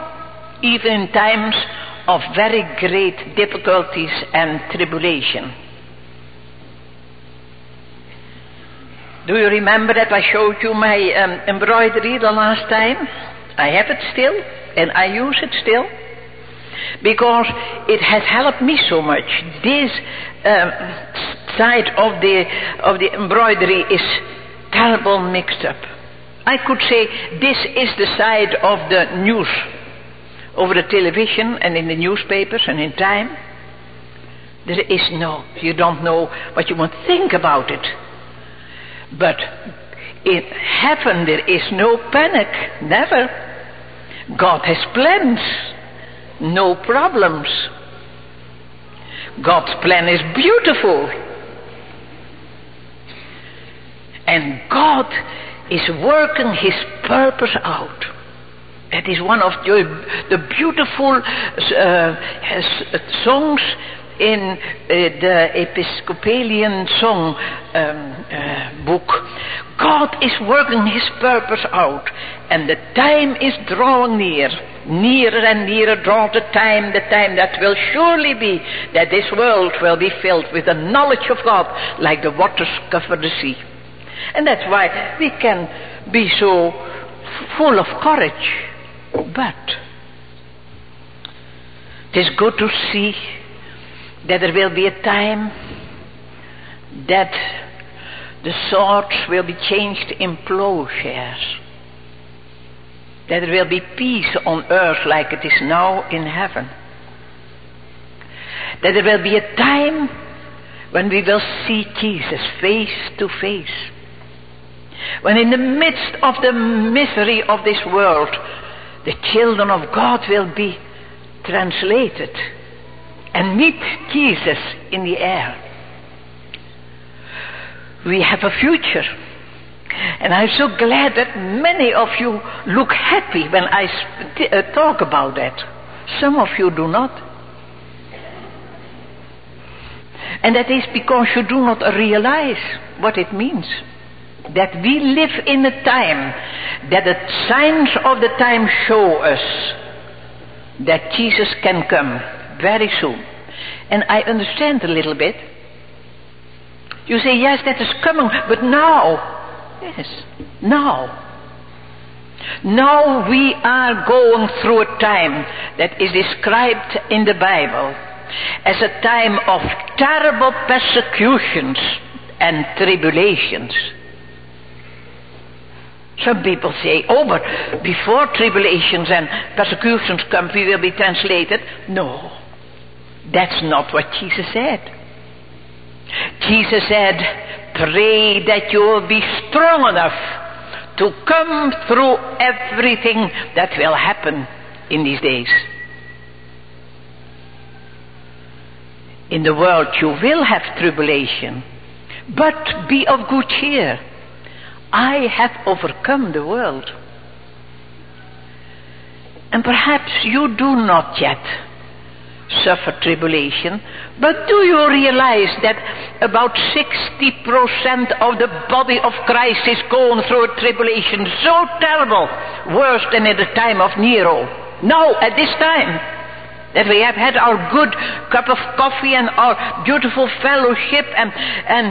even in times of very great difficulties and tribulation. Do you remember that I showed you my um, embroidery the last time? I have it still, and I use it still because it has helped me so much. This um, side of the of the embroidery is terrible mixed up. I could say this is the side of the news over the television and in the newspapers and in time. There is no, you don't know what you want to think about it. But in heaven there is no panic, never. God has plans no problems. God's plan is beautiful. And God is working His purpose out. That is one of the, beautiful uh, songs in the Episcopalian song um, uh, book. God is working His purpose out, and the time is drawing near. Nearer and nearer draws the time, the time that will surely be that this world will be filled with the knowledge of God like the waters cover the sea. And that's why we can be so full of courage. But it is good to see that there will be a time that the swords will be changed in plowshares that there will be peace on earth like it is now in heaven. That there will be a time when we will see Jesus face to face. When in the midst of the misery of this world, the children of God will be translated and meet Jesus in the air. We have a future and I'm so glad that many of you look happy when I sp- uh, talk about that. Some of you do not. And that is because you do not realize what it means. That we live in a time that the signs of the time show us that Jesus can come very soon. And I understand a little bit. You say, yes, that is coming, but now Yes. Now. Now we are going through a time that is described in the Bible as a time of terrible persecutions and tribulations. Some people say, oh, but before tribulations and persecutions come, we will be translated. No, that's not what Jesus said. Jesus said, pray that you will be strong enough to come through everything that will happen in these days. In the world you will have tribulation, but be of good cheer. I have overcome the world. And perhaps you do not yet suffer tribulation. But do you realize that about 60% of the body of Christ is going through a tribulation so terrible, worse than at the time of Nero? Now, at this time, that we have had our good cup of coffee and our beautiful fellowship and, and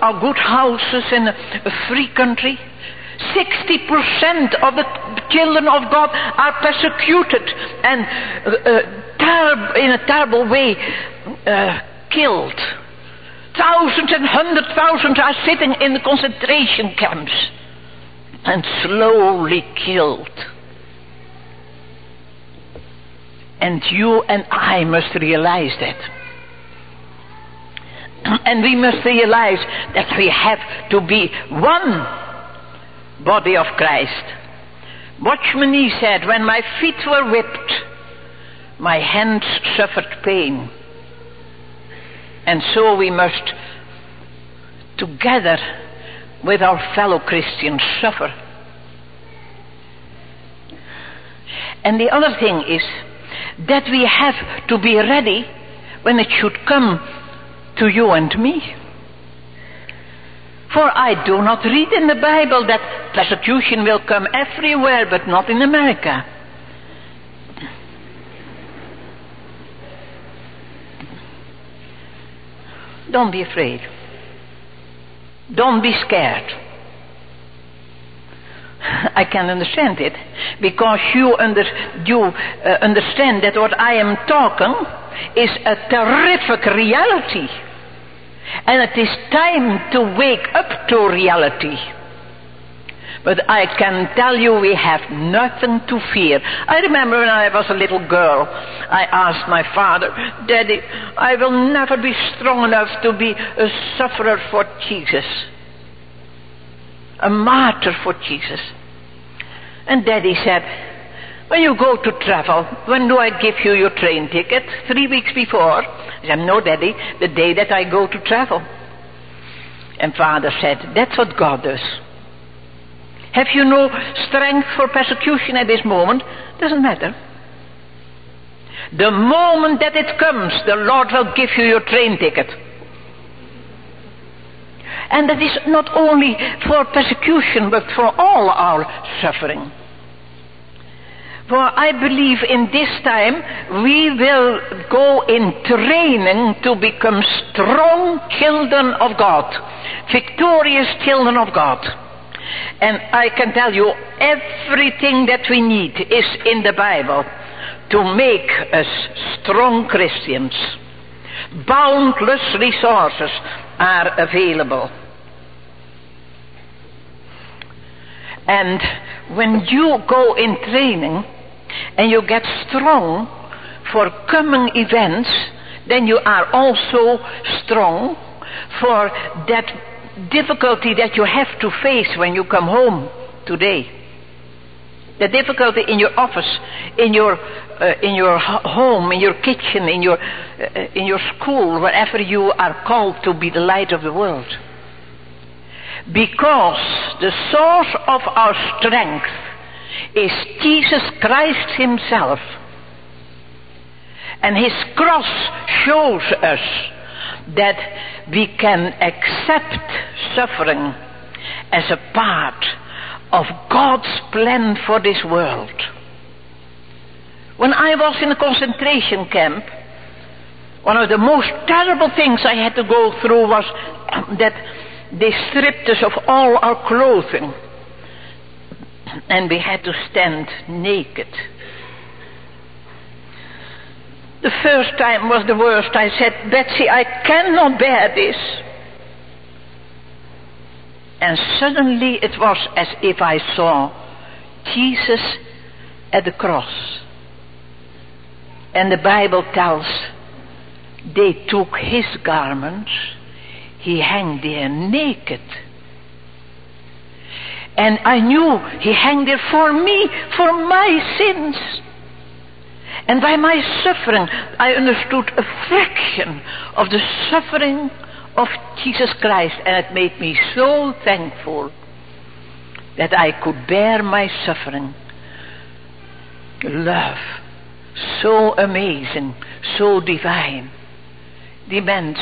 our good houses in a free country. 60% of the children of God are persecuted and uh, uh, in a terrible way uh, killed. Thousands and hundred thousands are sitting in the concentration camps and slowly killed. And you and I must realize that. And we must realize that we have to be one body of Christ. Watchman Nee said, When my feet were whipped, my hands suffered pain. And so we must, together with our fellow Christians, suffer. And the other thing is that we have to be ready when it should come to you and me. For I do not read in the Bible that persecution will come everywhere, but not in America. Don't be afraid. Don't be scared. I can understand it because you, under, you uh, understand that what I am talking is a terrific reality. And it is time to wake up to reality. But I can tell you we have nothing to fear. I remember when I was a little girl, I asked my father, Daddy, I will never be strong enough to be a sufferer for Jesus, a martyr for Jesus. And Daddy said, when you go to travel, when do I give you your train ticket? Three weeks before. I said, No, Daddy, the day that I go to travel. And Father said, That's what God does. Have you no strength for persecution at this moment? Doesn't matter. The moment that it comes, the Lord will give you your train ticket. And that is not only for persecution, but for all our suffering. For I believe in this time we will go in training to become strong children of God, victorious children of God. And I can tell you everything that we need is in the Bible to make us strong Christians. Boundless resources are available. And when you go in training, and you get strong for coming events, then you are also strong for that difficulty that you have to face when you come home today. The difficulty in your office, in your, uh, in your home, in your kitchen, in your, uh, in your school, wherever you are called to be the light of the world. Because the source of our strength is Jesus Christ Himself. And His cross shows us that we can accept suffering as a part of God's plan for this world. When I was in a concentration camp, one of the most terrible things I had to go through was that they stripped us of all our clothing and we had to stand naked. The first time was the worst. I said, Betsie, I cannot bear this. And suddenly it was as if I saw Jesus at the cross. And the Bible tells they took his garments, he hung there naked. And I knew he hung there for me, for my sins. And by my suffering, I understood a fraction of the suffering of Jesus Christ, and it made me so thankful that I could bear my suffering. Love. So amazing, so divine, demands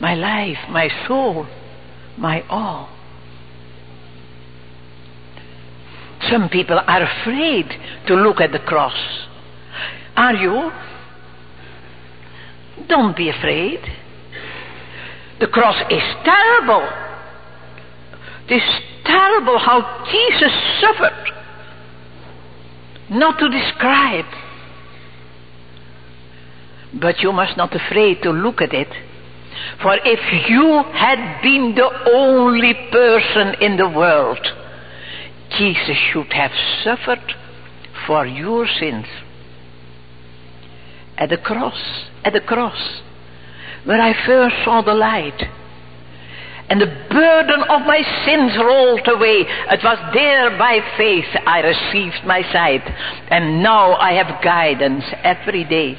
my life, my soul, my all. Some people are afraid to look at the cross. Are you? Don't be afraid. The cross is terrible. It is terrible how Jesus suffered. Not to describe. But you must not afraid to look at it. For if you had been the only person in the world, Jesus should have suffered for your sins. At the cross, at the cross, where I first saw the light, and the burden of my sins rolled away. It was there by faith I received my sight, and now I have guidance every day.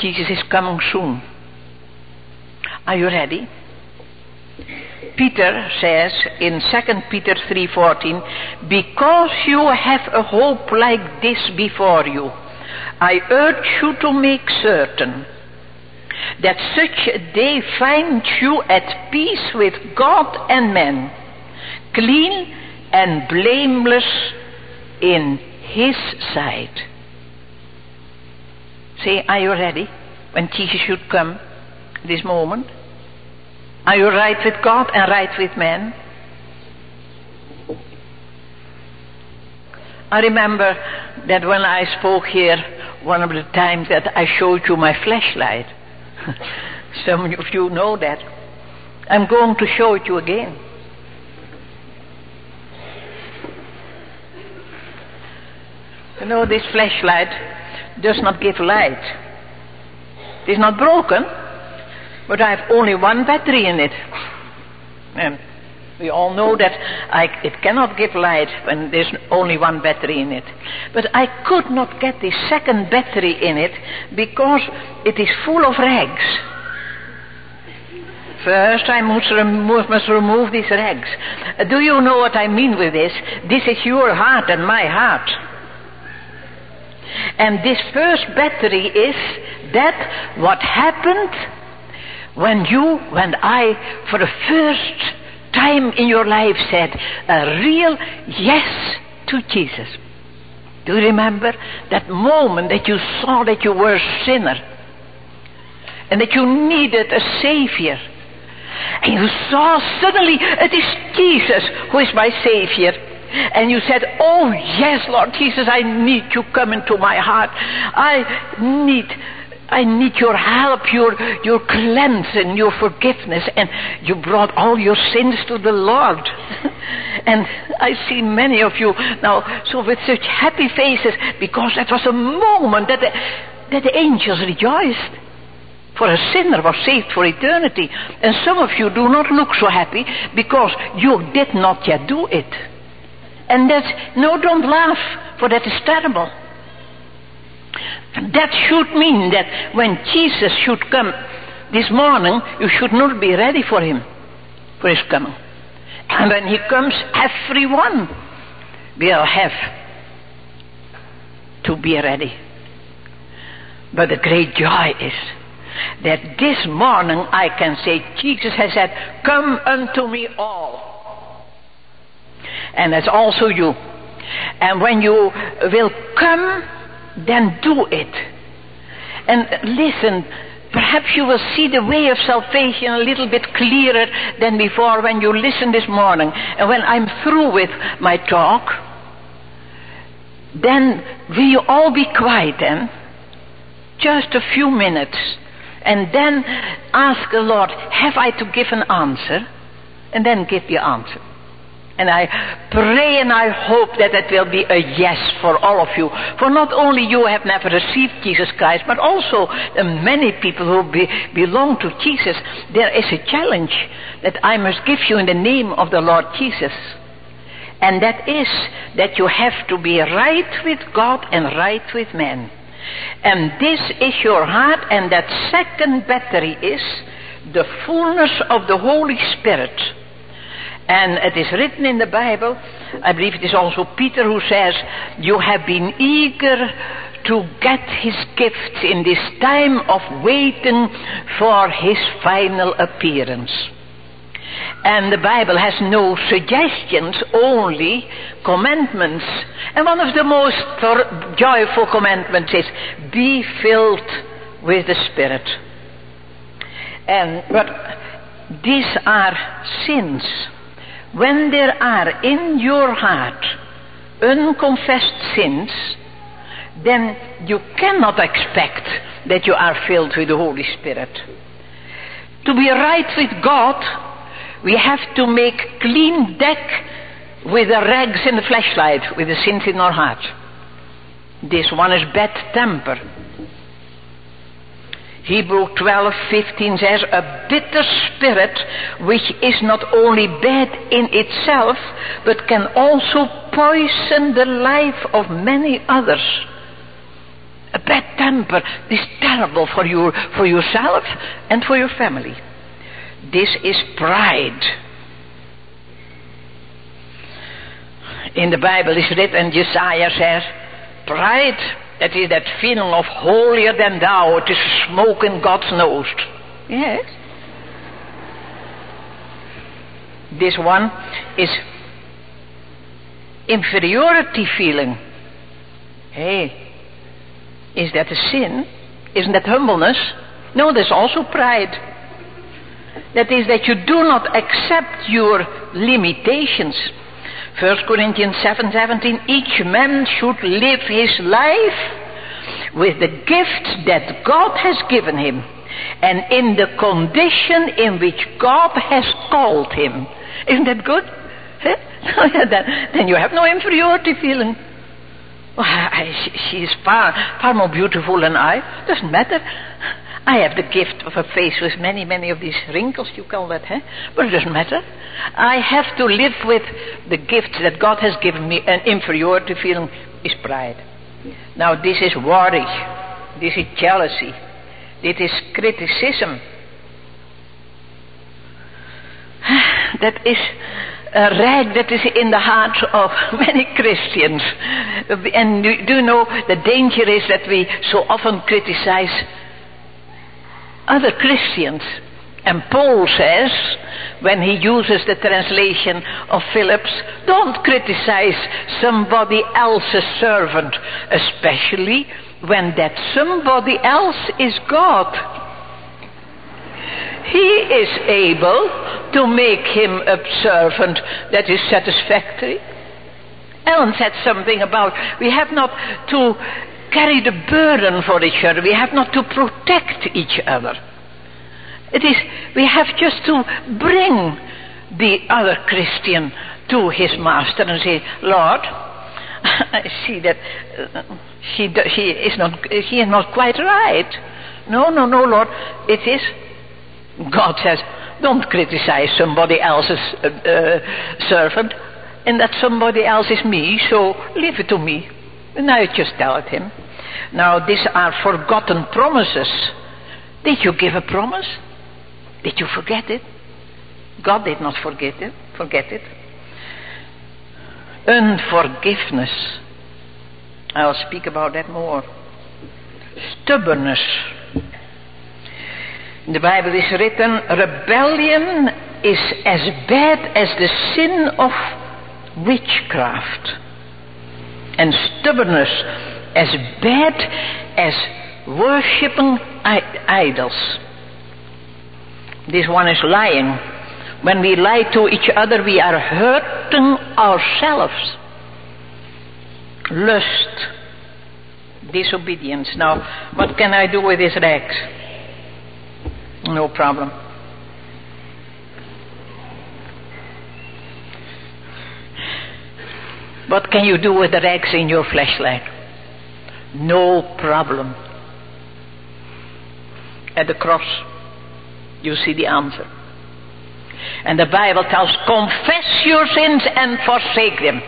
Jesus is coming soon. Are you ready? Peter says in 2 Peter 3:14, "Because you have a hope like this before you, I urge you to make certain that such a day finds you at peace with God and men, clean and blameless in His sight." Say, are you ready when Jesus should come this moment? Are you right with God and right with men? I remember that when I spoke here, one of the times that I showed you my flashlight. Some of you know that. I'm going to show it you again. You know, this flashlight does not give light. It is not broken, but I have only one battery in it. And we all know that I, it cannot give light when there's only one battery in it. But I could not get the second battery in it because it is full of rags. First, I must remove, must remove these rags. Do you know what I mean with this? This is your heart and my heart. And this first battery is that what happened when you, when I, for the first time in your life said a real yes to Jesus. Do you remember that moment that you saw that you were a sinner and that you needed a Savior? And you saw suddenly it is Jesus who is my Savior. And you said, Oh, yes, Lord Jesus, I need you come into my heart. I need I need your help, your, your cleansing, your forgiveness. And you brought all your sins to the Lord. and I see many of you now, so with such happy faces, because that was a moment that the, that the angels rejoiced. For a sinner was saved for eternity. And some of you do not look so happy because you did not yet do it. And that's, no, don't laugh, for that is terrible. That should mean that when Jesus should come this morning, you should not be ready for him, for his coming. And when he comes, everyone will have to be ready. But the great joy is that this morning I can say, Jesus has said, Come unto me all. And that's also you. And when you will come, then do it. And listen, perhaps you will see the way of salvation a little bit clearer than before when you listen this morning. And when I'm through with my talk, then will you all be quiet then? Just a few minutes. And then ask the Lord, have I to give an answer? And then give the answer. And I pray and I hope that it will be a yes for all of you. For not only you have never received Jesus Christ, but also the many people who be, belong to Jesus. There is a challenge that I must give you in the name of the Lord Jesus. And that is that you have to be right with God and right with men. And this is your heart, and that second battery is the fullness of the Holy Spirit and it is written in the Bible I believe it is also Peter who says, You have been eager to get his gifts in this time of waiting for his final appearance. And the Bible has no suggestions, only commandments. And one of the most joyful commandments is be filled with the Spirit. And but these are sins. When there are in your heart unconfessed sins, then you cannot expect that you are filled with the Holy Spirit. To be right with God, we have to make clean deck with the rags in the flashlight, with the sins in our heart. This one is bad temper. Hebrew 12:15 says, "A bitter spirit which is not only bad in itself, but can also poison the life of many others." A bad temper is terrible for you, for yourself and for your family. This is pride. In the Bible is written, Jesaja says, pride, that is that feeling of holier than thou, it is smoke in God's nose. Yes. This one is inferiority feeling. Hey, is that a sin? Isn't that humbleness? No, there's also pride. That is that you do not accept your limitations. 1 Corinthians 7:17 each man should live his life with the gift that God has given him and in the condition in which God has called him. Isn't that good? Oh, then, then you have no inferiority feeling. She is far, far more beautiful than I. Doesn't matter. I have the gift of a face with many, many of these wrinkles, you call that, eh? But it doesn't matter. I have to live with the gift that God has given me. An inferiority feeling is pride. Now, this is worry. This is jealousy. This is criticism. That is a rag that is in the heart of many Christians. And do you know the danger is that we so often criticize other Christians. And Paul says, when he uses the translation of Phillips, don't criticize somebody else's servant, especially when that somebody else is God. He is able to make him a servant that is satisfactory. Ellen said something about we have not to carry the burden for each other. We have not to protect each other. It is, we have just to bring the other Christian to his master and say, Lord, I see that uh, he, he, is not, he is not quite right. No, no, no, Lord. It is, God says, don't criticize somebody else's uh, uh, servant, and that somebody else is me, so leave it to me. And I just tell it him. Now, these are forgotten promises. Did you give a promise? Did you forget it? God did not forget it. Forget it. Unforgiveness. I'll speak about that more. Stubbornness. In the Bible is written, rebellion is as bad as the sin of witchcraft. And stubbornness as bad as worshipping idols. This one is lying. When we lie to each other, we are hurting ourselves. Lust, disobedience. Now, what can I do with this rags? No problem. What can you do with the rags in your flashlight? No problem. At the cross, you see the answer. And the Bible tells, confess your sins and forsake them.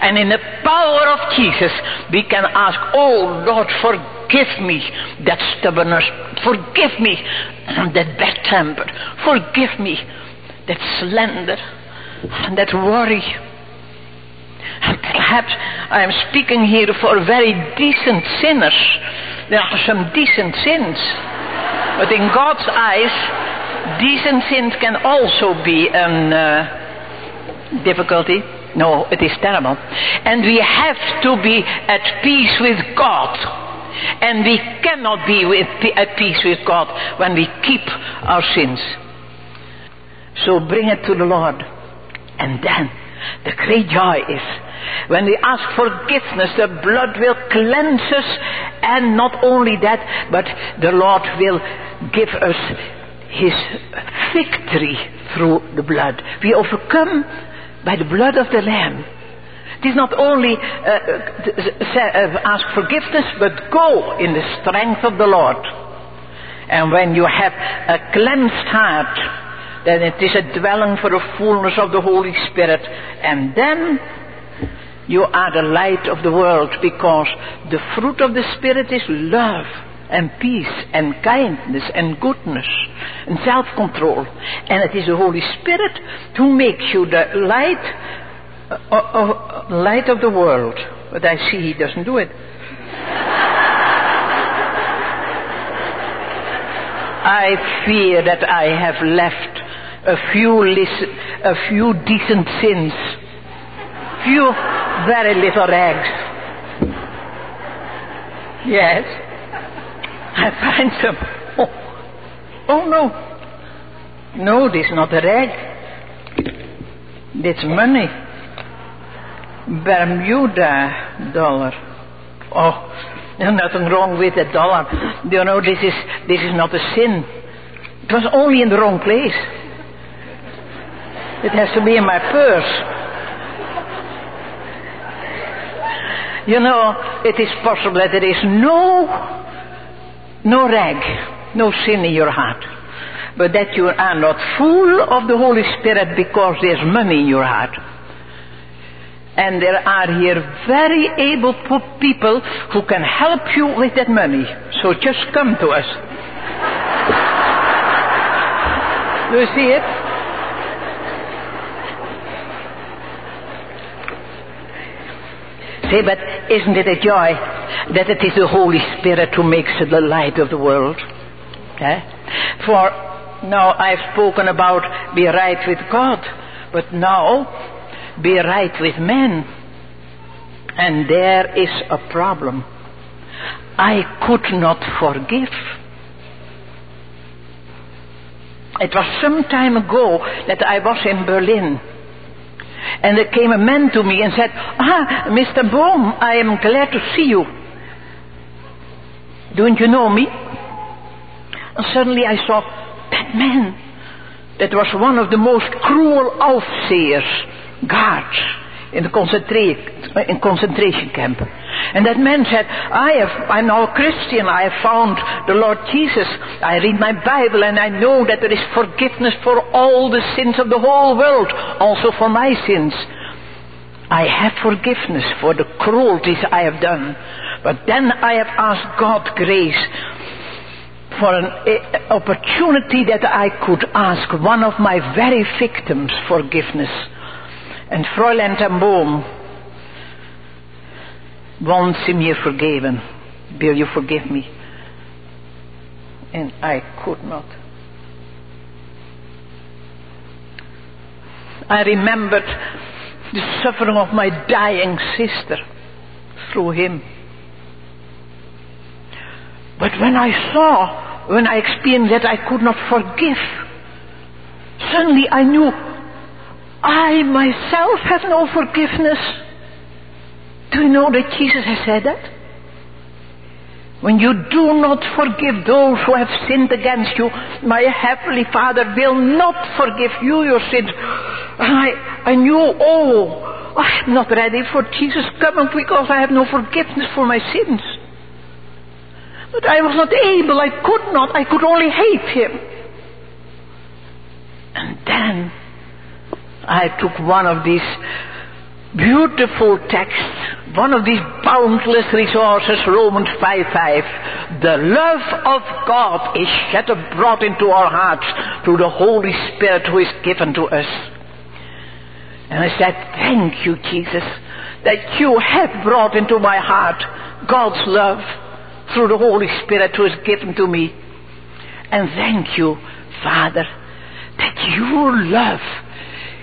And in the power of Jesus, we can ask, Oh Lord, forgive me that stubbornness. Forgive me that bad temper. Forgive me that slander and that worry. Perhaps I am speaking here for very decent sinners. There are some decent sins. But in God's eyes, decent sins can also be a uh, difficulty. No, it is terrible. And we have to be at peace with God. And we cannot be with, at peace with God when we keep our sins. So bring it to the Lord. And then the great joy is when we ask forgiveness, the blood will cleanse us. And not only that, but the Lord will give us his victory through the blood. We overcome by the blood of the Lamb. It is not only uh, uh, ask forgiveness, but go in the strength of the Lord. And when you have a cleansed heart, then it is a dwelling for the fullness of the Holy Spirit. And then you are the light of the world because the fruit of the Spirit is love and peace and kindness and goodness and self-control. And it is the Holy Spirit who makes you the light, uh, uh, uh, light of the world. But I see he doesn't do it. I fear that I have left a few lis- a few decent sins, few very little rags. Yes, I find some. Oh, oh no, no, this is not a rag. It's money. Bermuda dollar. Oh, there's nothing wrong with a dollar. You know, this is this is not a sin. It was only in the wrong place. It has to be in my purse. You know, it is possible that there is no, no rag, no sin in your heart. But that you are not full of the Holy Spirit because there's money in your heart. And there are here very able people who can help you with that money. So just come to us. Do you see it? Say, but isn't it a joy that it is the Holy Spirit who makes it the light of the world? Eh? For now I've spoken about be right with God, but now be right with men. And there is a problem. I could not forgive. It was some time ago that I was in Berlin and there came a man to me and said, Ah, Mr. Bohm, I am glad to see you. Don't you know me? And suddenly I saw that man. That was one of the most cruel aufsehers, guards in the concentra- in concentration camp. And that man said, I have, I'm now a Christian. I have found the Lord Jesus. I read my Bible and I know that there is forgiveness for all the sins of the whole world, also for my sins. I have forgiveness for the cruelties I have done. But then I have asked God grace for an uh, opportunity that I could ask one of my very victims forgiveness. And Fräulein ten Boom once in mir forgiven. Will you forgive me? And I could not. I remembered the suffering of my dying sister through him. But when I saw, when I experienced that I could not forgive, suddenly I knew I myself have no forgiveness. Do you know that Jesus has said that? When you do not forgive those who have sinned against you, my heavenly Father will not forgive you your sins. I, I knew, oh, I am not ready for Jesus coming because I have no forgiveness for my sins. But I was not able, I could not, I could only hate him. And then I took one of these beautiful text, one of these boundless resources, Romans 5:5. The love of God is shed abroad into our hearts through the Holy Spirit who is given to us. And I said, Thank you, Jesus. that you have brought into my heart God's love through the Holy Spirit who is given to me. And thank you, Father, that your love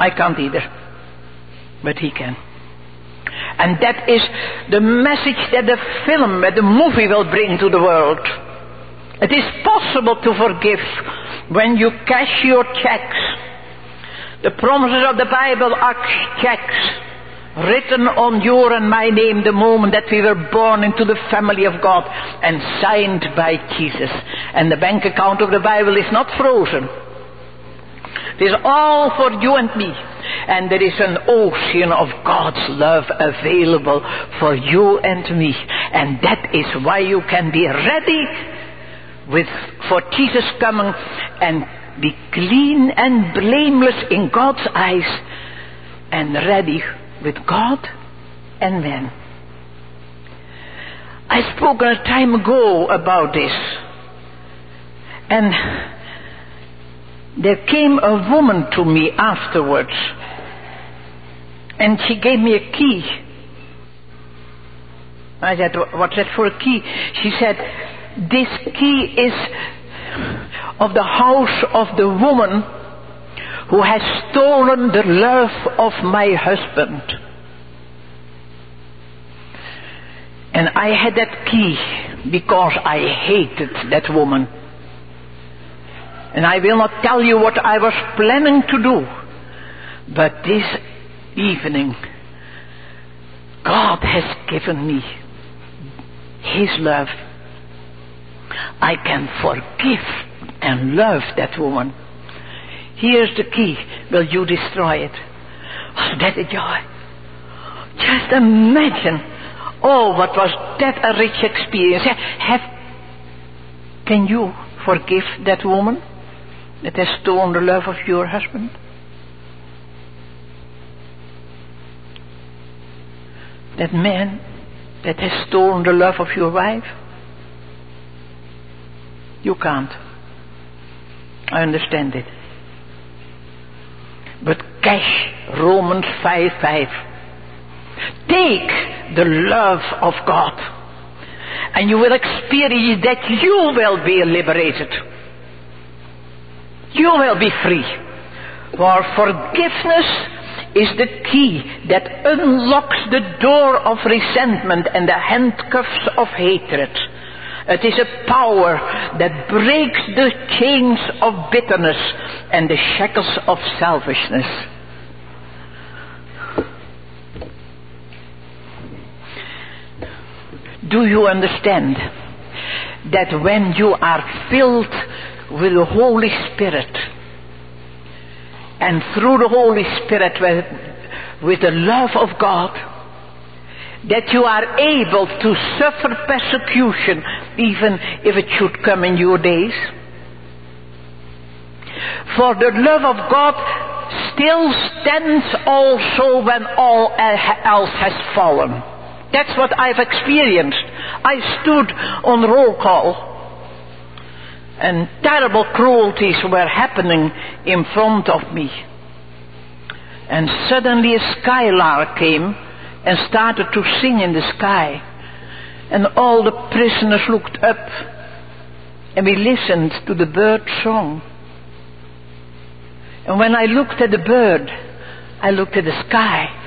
I can't either. But he can. And that is the message that the film, that the movie will bring to the world. It is possible to forgive when you cash your checks. The promises of the Bible are checks written on your and my name the moment that we were born into the family of God and signed by Jesus. And the bank account of the Bible is not frozen. It is all for you and me. And there is an ocean of God's love available for you and me. And that is why you can be ready with, for Jesus coming and be clean and blameless in God's eyes and ready with God and. I spoke a time ago about this. And there came a woman to me afterwards and she gave me a key. I said, What's that for a key? She said, This key is of the house of the woman who has stolen the love of my husband. And I had that key because I hated that woman. And I will not tell you what I was planning to do. But this evening, God has given me His love. I can forgive and love that woman. Here's the key. Will you destroy it? Was that a joy? Just imagine. Oh, what was that a rich experience. Have, can you forgive that woman that has stolen the love of your husband? that man that has stolen the love of your wife? You can't. I understand it. But cash Romans 5 5. Take the love of God. And you will experience that you will be liberated. You will be free. For forgiveness is the key that unlocks the door of resentment and the handcuffs of hatred. It is a power that breaks the chains of bitterness and the shackles of selfishness. Do you understand that when you are filled with the Holy Spirit, and through the Holy Spirit with, with the love of God, that you are able to suffer persecution even if it should come in your days. For the love of God still stands also when all else has fallen. That's what I've experienced. I stood on roll call and terrible cruelties were happening in front of me. And suddenly a skylark came and started to sing in the sky. And all the prisoners looked up and we listened to the bird song. And when I looked at the bird, I looked at the sky.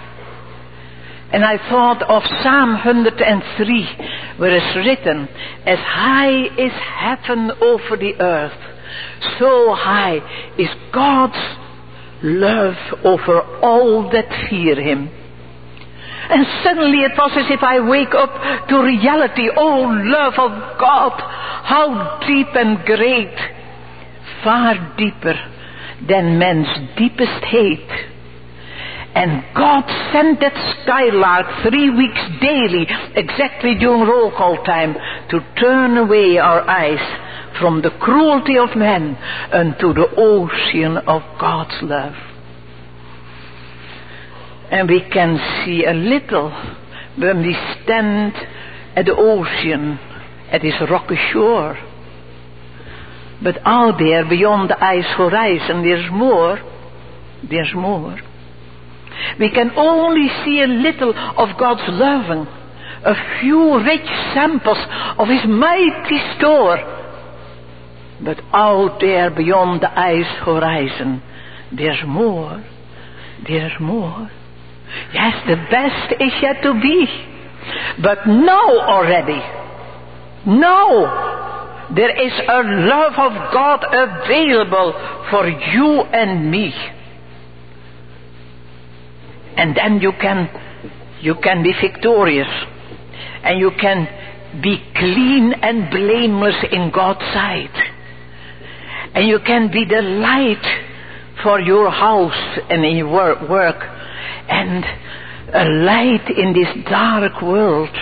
And I thought of Psalm 103, where it's written, As high is heaven over the earth, so high is God's love over all that fear Him. And suddenly it was as if I wake up to reality. Oh, love of God, how deep and great, far deeper than man's deepest hate And God sent that skylark three weeks daily, exactly during roll call time, to turn away our eyes from the cruelty of men unto the ocean of God's love. And we can see a little when we stand at the ocean at this rocky shore. But out there beyond the ice horizon there's more. There's more. We can only see a little of God's loving, a few rich samples of His mighty store. But out there beyond the ice horizon, there's more. There's more. Yes, the best is yet to be. But now already, now there is a love of God available for you and me. And then you can, you can be victorious. And you can be clean and blameless in God's sight. And you can be the light for your house and in your work. And a light in this dark world.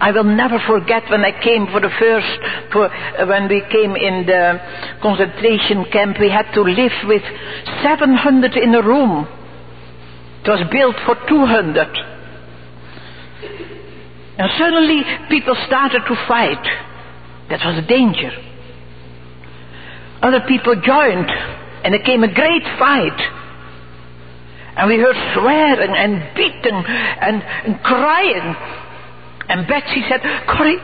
I will never forget when I came for the first, for, uh, when we came in the concentration camp, we had to live with 700 in a room. It was built for 200. And suddenly people started to fight. That was a danger. Other people joined, and there came a great fight. And we heard swearing and beating and, and crying. And Betsie said, Corrie,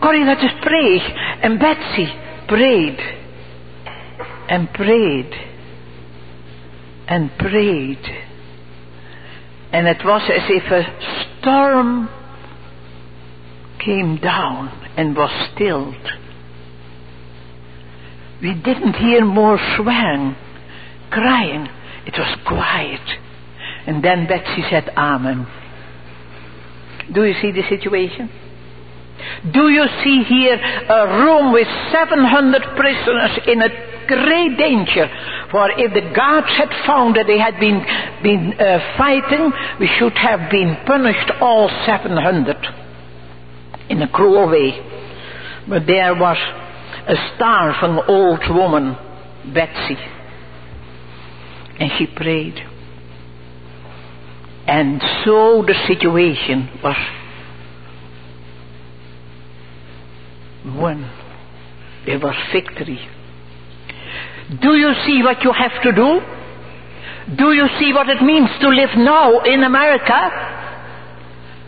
Corrie, let us pray. And Betsie prayed and prayed and prayed. And it was as if a storm came down and was stilled. We didn't hear more swearing, crying. It was quiet. And then Betsie said, Amen. Do you see the situation? Do you see here a room with 700 prisoners in a great danger? For if the guards had found that they had been, been uh, fighting, we should have been punished all 700 in a cruel way. But there was a starving old woman, Betsie, and she prayed. And so the situation was won. There was victory. Do you see what you have to do? Do you see what it means to live now in America?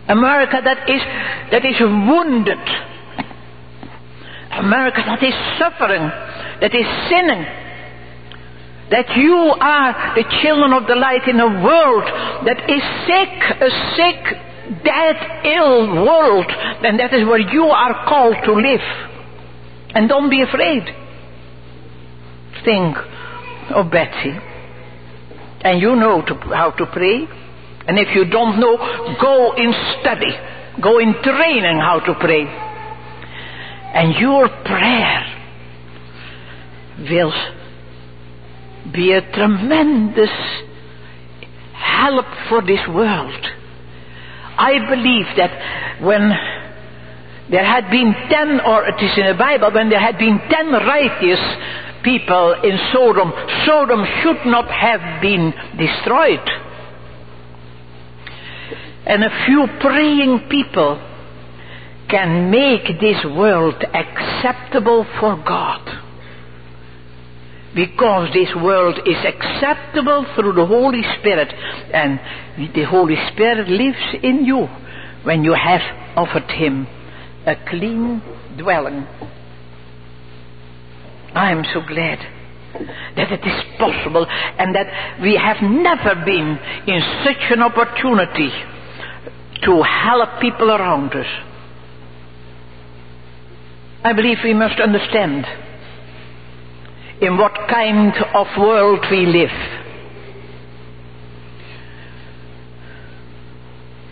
America that is, that is wounded. America that is suffering, that is sinning. That you are the children of the light in a world that is sick, a sick, dead, ill world. And that is where you are called to live. And don't be afraid. Think of Betsie. And you know to, how to pray. And if you don't know, go in study. Go in training how to pray. And your prayer will be a tremendous help for this world. I believe that when there had been ten, or it is in the Bible, when there had been ten righteous people in Sodom, Sodom should not have been destroyed. And a few praying people can make this world acceptable for God because this world is acceptable through the Holy Spirit and the Holy Spirit lives in you when you have offered Him a clean dwelling. I am so glad that it is possible and that we have never been in such an opportunity to help people around us. I believe we must understand in what kind of world we live.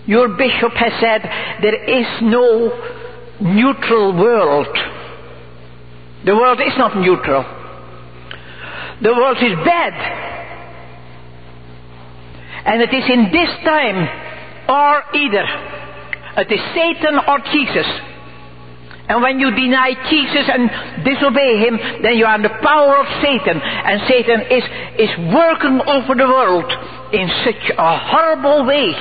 Your bishop has said there is no neutral world. The world is not neutral. The world is bad. And it is in this time, or either, it is Satan or Jesus. And when you deny Jesus and disobey him, then you are in the power of Satan. And Satan is, is working over the world in such a horrible way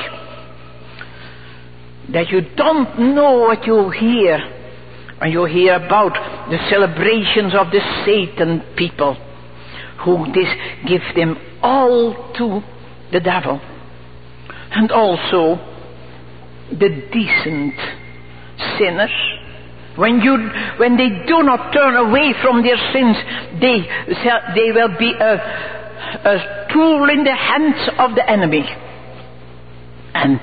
that you don't know what you hear. And you hear about the celebrations of the Satan people who this give them all to the devil. And also the decent sinners. When you, when they do not turn away from their sins, they, they will be a, a tool in the hands of the enemy. And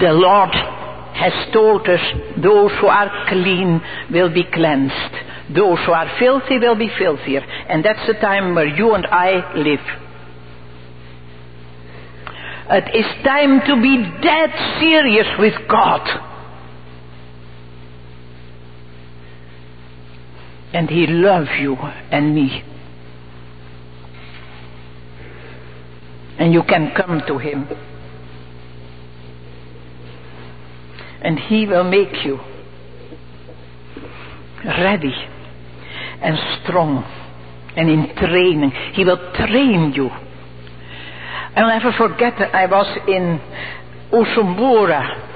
the Lord has told us those who are clean will be cleansed. Those who are filthy will be filthier. And that's the time where you and I live. It is time to be dead serious with God. And He loves you and me. And you can come to Him. And He will make you ready and strong and in training. He will train you. I'll never forget that I was in Bujumbura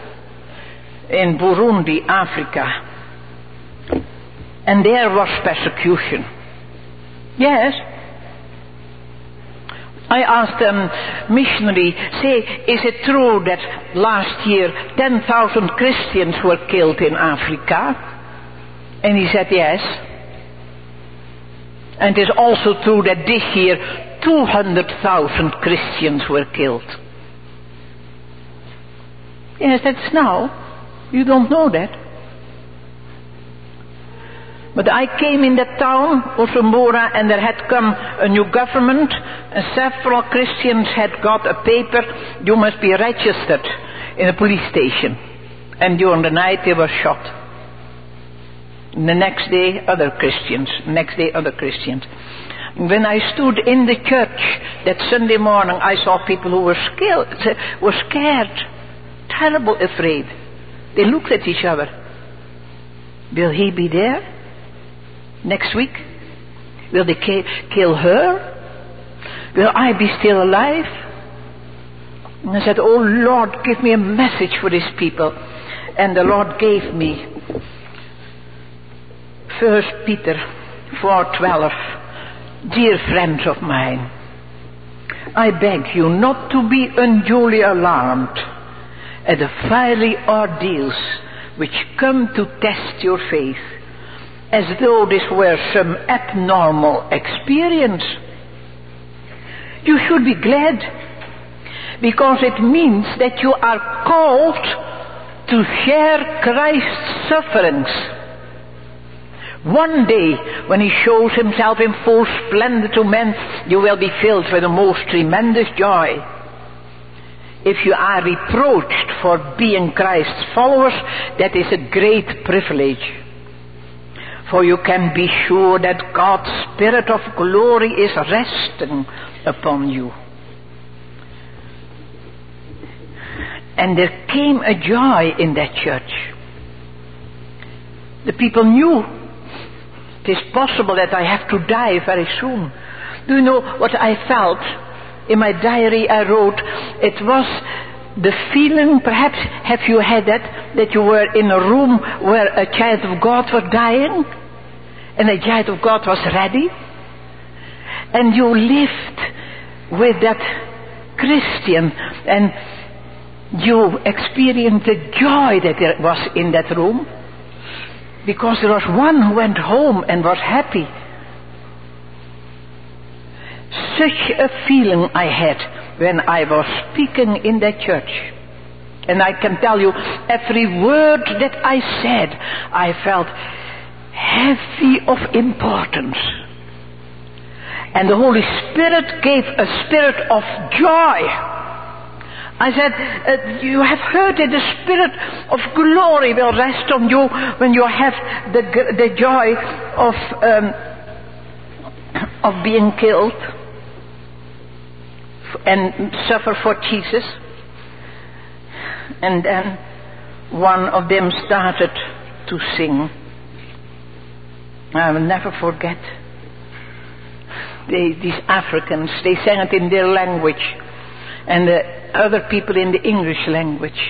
in Burundi, Africa. And there was persecution. Yes. I asked a missionary, say, is it true that last year 10,000 Christians were killed in Africa? And he said, yes. And it is also true that this year 200,000 Christians were killed. Yes, that's now. You don't know that. But I came in that town, Bujumbura, and there had come a new government, and several Christians had got a paper, you must be registered in a police station. And during the night they were shot. The next day, other Christians. Next day, other Christians. When I stood in the church that Sunday morning, I saw people who were scared, were scared, terrible afraid. They looked at each other. Will he be there next week? Will they kill her? Will I be still alive? And I said, Oh Lord, give me a message for these people. And the Lord gave me First Peter 4:12 Dear friends of mine I beg you not to be unduly alarmed at the fiery ordeals which come to test your faith as though this were some abnormal experience. You should be glad because it means that you are called to share Christ's sufferings one day, when he shows himself in full splendor to men, you will be filled with the most tremendous joy. If you are reproached for being Christ's followers, that is a great privilege. For you can be sure that God's Spirit of glory is resting upon you. And there came a joy in that church. The people knew it is possible that I have to die very soon. Do you know what I felt? In my diary I wrote, it was the feeling, perhaps have you had that, that you were in a room where a child of God was dying, and the child of God was ready, and you lived with that Christian, and you experienced the joy that there was in that room. Because there was one who went home and was happy. Such a feeling I had when I was speaking in that church. And I can tell you, every word that I said, I felt heavy of importance. And the Holy Spirit gave a spirit of joy I said, uh, you have heard that the Spirit of glory will rest on you when you have the, the joy of, um, of being killed and suffer for Jesus. And then one of them started to sing. I will never forget. They, these Africans, they sang it in their language, and the other people in the English language.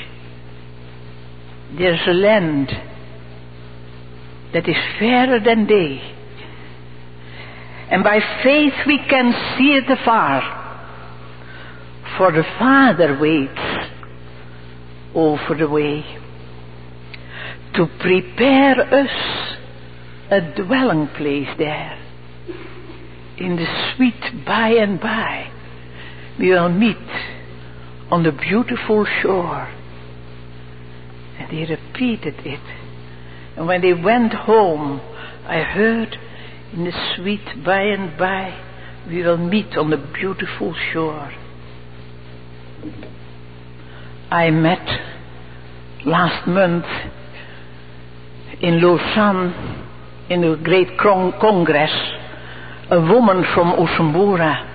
There's a land that is fairer than they. And by faith we can see it afar. For the Father waits over the way to prepare us a dwelling place there. In the sweet by and by, we will meet on the beautiful shore. And he repeated it. And when they went home, I heard in the sweet by and by, we will meet on the beautiful shore. I met last month in Lausanne in a great congress a woman from Usumbura.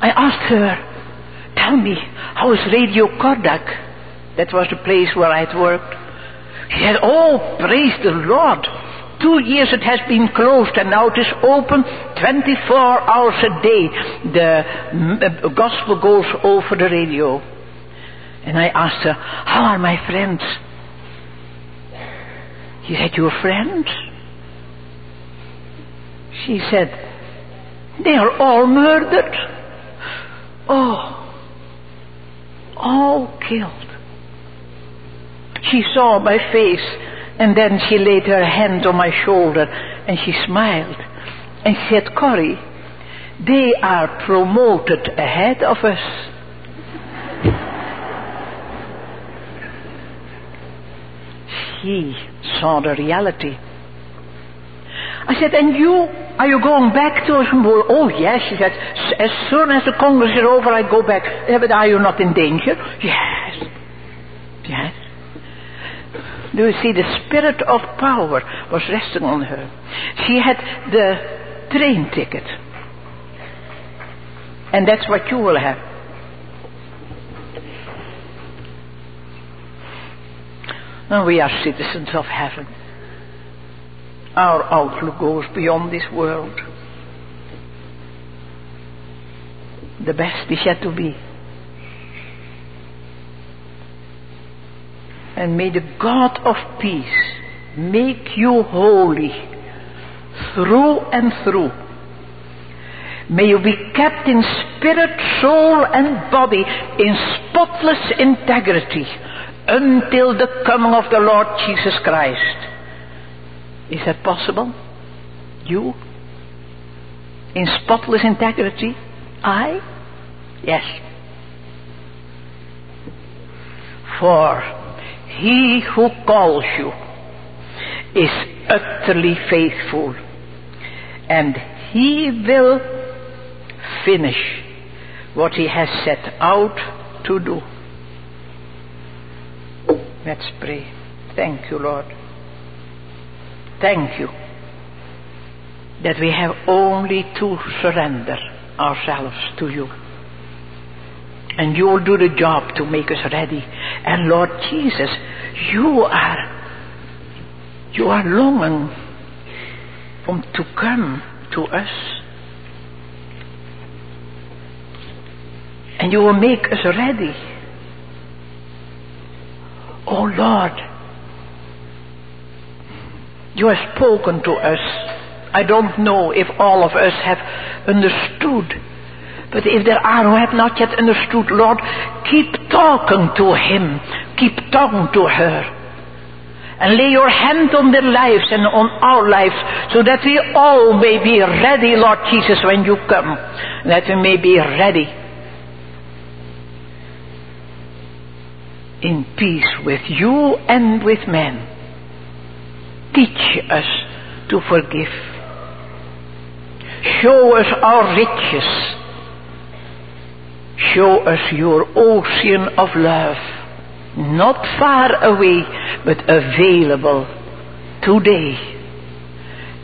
I asked her, tell me, how is Radio Cordac? That was the place where I'd worked. She said, oh, praise the Lord. Two years it has been closed and now it is open 24 hours a day. The mm, uh, gospel goes over the radio. And I asked her, how are my friends? He said, your friends? She said, they are all murdered. Oh, all killed. She saw my face and then she laid her hand on my shoulder and she smiled and she said, Corrie, they are promoted ahead of us. She saw the reality. I said, and you, are you going back to Osmol? Oh yes, she said, as soon as the Congress is over, I go back. Yeah, but are you not in danger? Yes. Yes. Do you see, the spirit of power was resting on her. She had the train ticket. And that's what you will have. And we are citizens of heaven. Our outlook goes beyond this world. The best is yet to be. And may the God of peace make you holy through and through. May you be kept in spirit, soul, and body in spotless integrity until the coming of the Lord Jesus Christ. Is that possible? You? In spotless integrity? I? Yes. For he who calls you is utterly faithful, and he will finish what he has set out to do. Let's pray. Thank you, Lord. Thank you that we have only to surrender ourselves to you. And you will do the job to make us ready. And Lord Jesus, you are, you are longing from to come to us. And you will make us ready. Oh Lord, you have spoken to us. I don't know if all of us have understood. But if there are who have not yet understood, Lord, keep talking to him. Keep talking to her. And lay your hand on their lives and on our lives so that we all may be ready, Lord Jesus, when you come. That we may be ready in peace with you and with men. Teach us to forgive. Show us our riches. Show us your ocean of love. Not far away, but available today.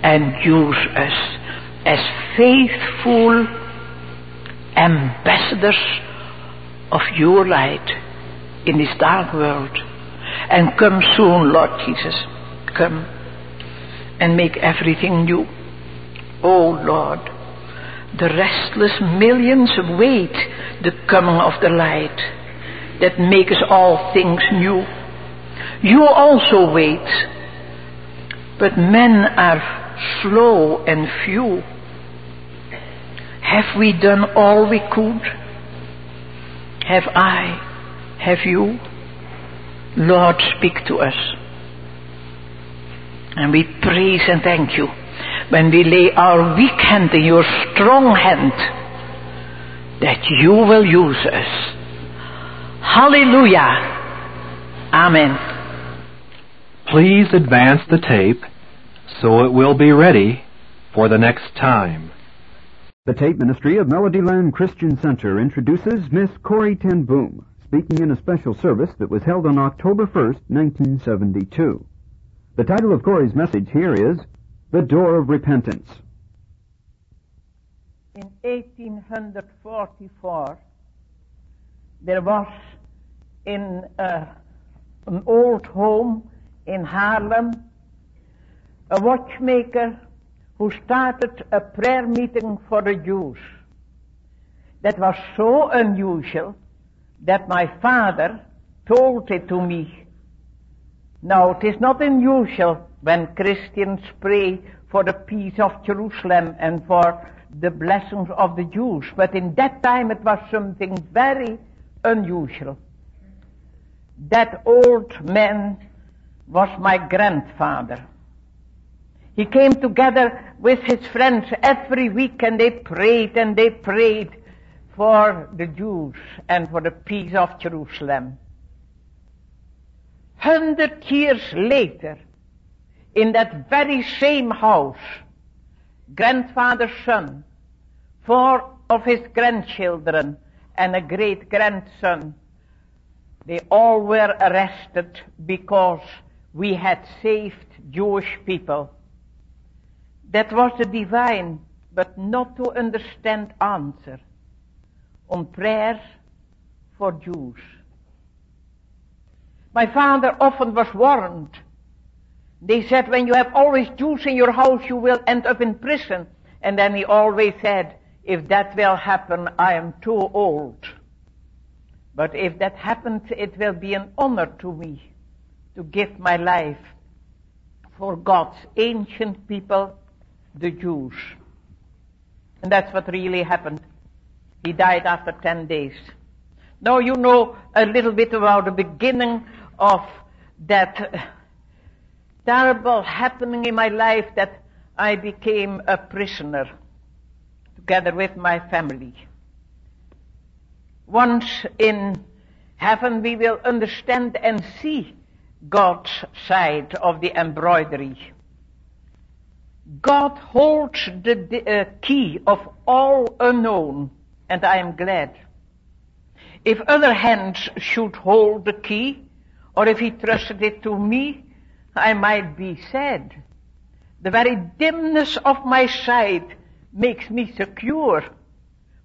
And use us as faithful ambassadors of your light in this dark world. And come soon, Lord Jesus. Come and make everything new. Oh Lord, the restless millions wait the coming of the light that makes all things new. You also wait, but men are slow and few. Have we done all we could? Have I? Have you? Lord, speak to us. And we praise and thank you when we lay our weak hand in your strong hand that you will use us. Hallelujah. Amen. Please advance the tape so it will be ready for the next time. The tape ministry of Melodyland Christian Center introduces Miss Corrie ten Boom, speaking in a special service that was held on October 1st, 1972. The title of Corrie's message here is The Door of Repentance. In 1844, there was in uh, an old home in Haarlem a watchmaker who started a prayer meeting for the Jews. That was so unusual that my father told it to me. Now, it is not unusual when Christians pray for the peace of Jerusalem and for the blessings of the Jews, but in that time it was something very unusual. That old man was my grandfather. He came together with his friends every week and they prayed and they prayed for the Jews and for the peace of Jerusalem. Hundred years later, in that very same house, grandfather's son, four of his grandchildren, and a great grandson, they all were arrested because we had saved Jewish people. That was the divine, but not to understand answer on prayers for Jews. My father often was warned. They said, when you have always Jews in your house, you will end up in prison. And then he always said, if that will happen, I am too old. But if that happens, it will be an honor to me to give my life for God's ancient people, the Jews. And that's what really happened. He died after 10 days. Now you know a little bit about the beginning of that terrible happening in my life that I became a prisoner together with my family. Once in heaven we will understand and see God's side of the embroidery. God holds the uh, key of all unknown, and I am glad. If other hands should hold the key, or if he trusted it to me, I might be sad. The very dimness of my sight makes me secure.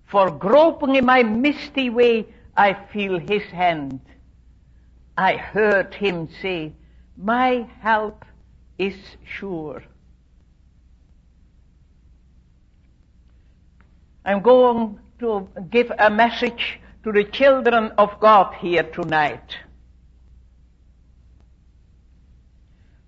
For groping in my misty way, I feel his hand. I heard him say, my help is sure. I'm going to give a message to the children of God here tonight.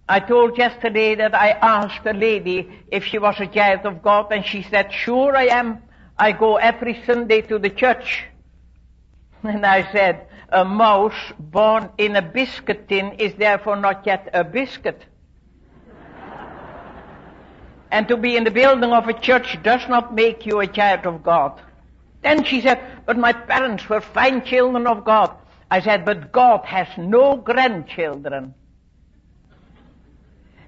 I told yesterday that I asked a lady if she was a child of God and she said, sure I am. I go every Sunday to the church. And I said, a mouse born in a biscuit tin is therefore not yet a biscuit. and to be in the building of a church does not make you a child of God. Then she said, but my parents were fine children of God. I said, but God has no grandchildren.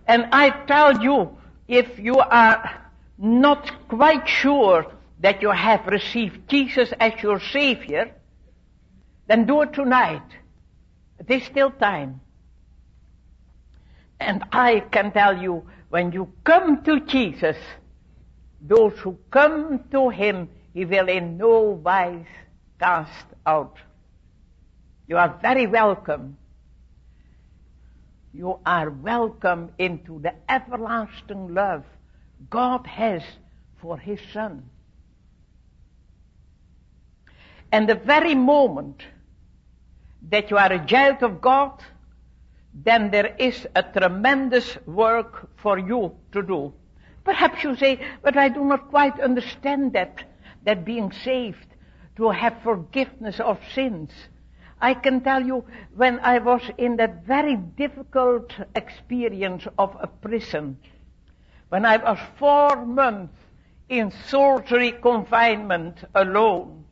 And I tell you, if you are not quite sure that you have received Jesus as your Savior, then do it tonight. It is still time. And I can tell you, when you come to Jesus, those who come to Him, He will in no wise cast out. You are very welcome. You are welcome into the everlasting love God has for His Son. And the very moment that you are a child of God, then there is a tremendous work for you to do. Perhaps you say, but I do not quite understand that, that being saved, to have forgiveness of sins. I can tell you, when I was in that very difficult experience of a prison, when I was four months in solitary confinement alone,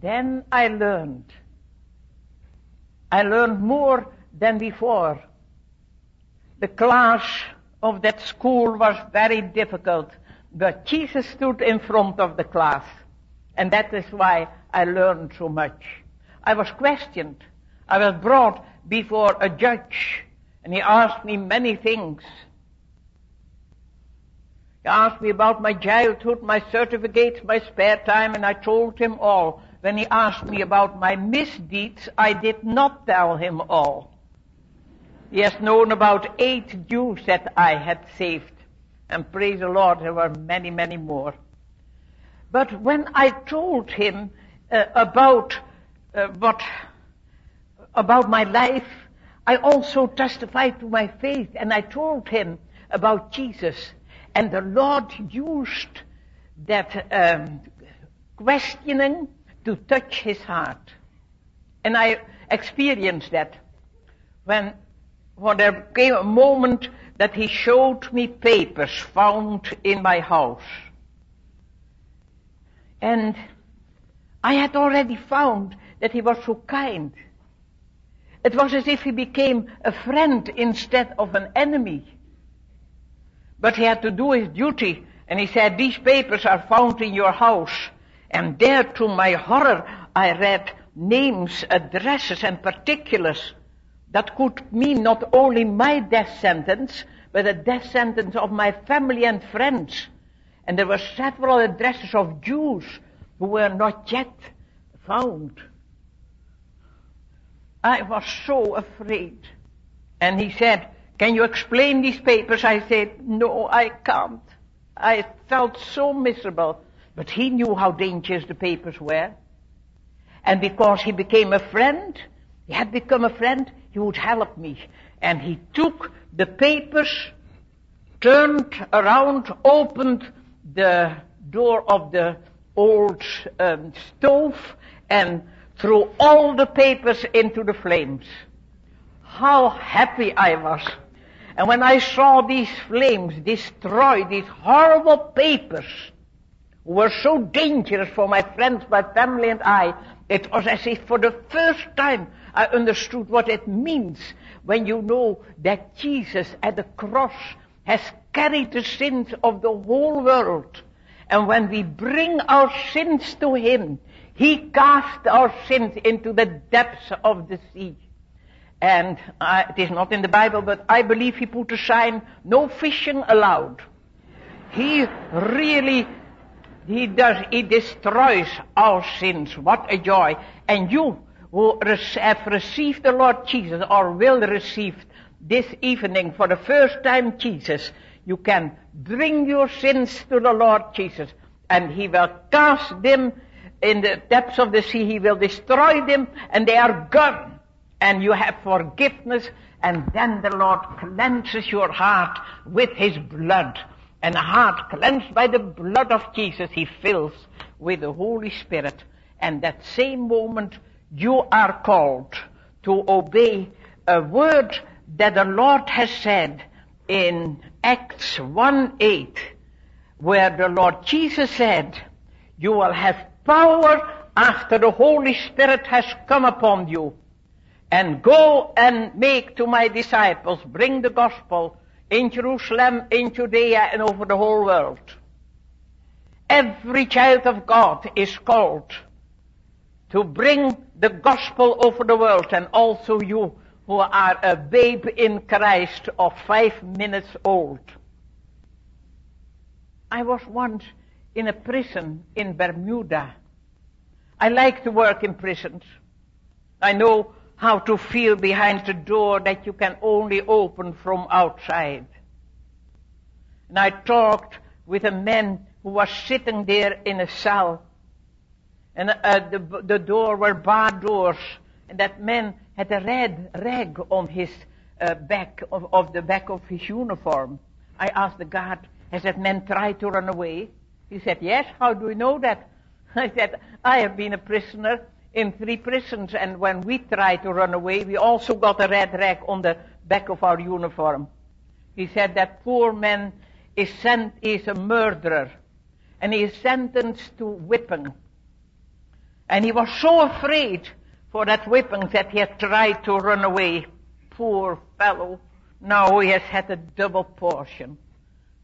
then I learned. I learned more than before. The class of that school was very difficult, but Jesus stood in front of the class, and that is why I learned so much. I was questioned. I was brought before a judge, and he asked me many things. He asked me about my childhood, my certificates, my spare time, and I told him all. When he asked me about my misdeeds, I did not tell him all. He has known about eight Jews that I had saved. And praise the Lord, there were many, many more. But when I told him uh, about uh, what, about my life, I also testified to my faith and I told him about Jesus. And the Lord used that um, questioning to touch his heart. And I experienced that when, when there came a moment that he showed me papers found in my house. And I had already found that he was so kind. It was as if he became a friend instead of an enemy. But he had to do his duty, and he said, these papers are found in your house. And there, to my horror, I read names, addresses, and particulars that could mean not only my death sentence, but the death sentence of my family and friends. And there were several addresses of Jews who were not yet found. I was so afraid. And he said, can you explain these papers? I said, no, I can't. I felt so miserable. But he knew how dangerous the papers were. And because he became a friend, he had become a friend, he would help me. And he took the papers, turned around, opened the door of the old um, stove, and threw all the papers into the flames. How happy I was. And when I saw these flames destroy these horrible papers, were so dangerous for my friends, my family and I, it was as if for the first time I understood what it means when you know that Jesus at the cross has carried the sins of the whole world. And when we bring our sins to Him, He cast our sins into the depths of the sea. And uh, it is not in the Bible, but I believe He put a sign, no fishing allowed. He really he does, he destroys our sins. What a joy. And you who have received the Lord Jesus or will receive this evening for the first time Jesus, you can bring your sins to the Lord Jesus and he will cast them in the depths of the sea. He will destroy them and they are gone. And you have forgiveness and then the Lord cleanses your heart with his blood and a heart cleansed by the blood of Jesus, he fills with the Holy Spirit. And that same moment, you are called to obey a word that the Lord has said in Acts 1 8, where the Lord Jesus said, You will have power after the Holy Spirit has come upon you. And go and make to my disciples, bring the gospel in Jerusalem, in Judea, and over the whole world. Every child of God is called to bring the gospel over the world, and also you who are a babe in Christ of five minutes old. I was once in a prison in Bermuda. I like to work in prisons. I know how to feel behind the door that you can only open from outside. And I talked with a man who was sitting there in a cell. And uh, the, the door were barred doors. And that man had a red rag on his uh, back, of, of the back of his uniform. I asked the guard, has that man tried to run away? He said, yes. How do you know that? I said, I have been a prisoner in three prisons, and when we tried to run away, we also got a red rag on the back of our uniform. He said that poor man is sent, is a murderer, and he is sentenced to whipping. And he was so afraid for that whipping that he had tried to run away. Poor fellow. Now he has had a double portion.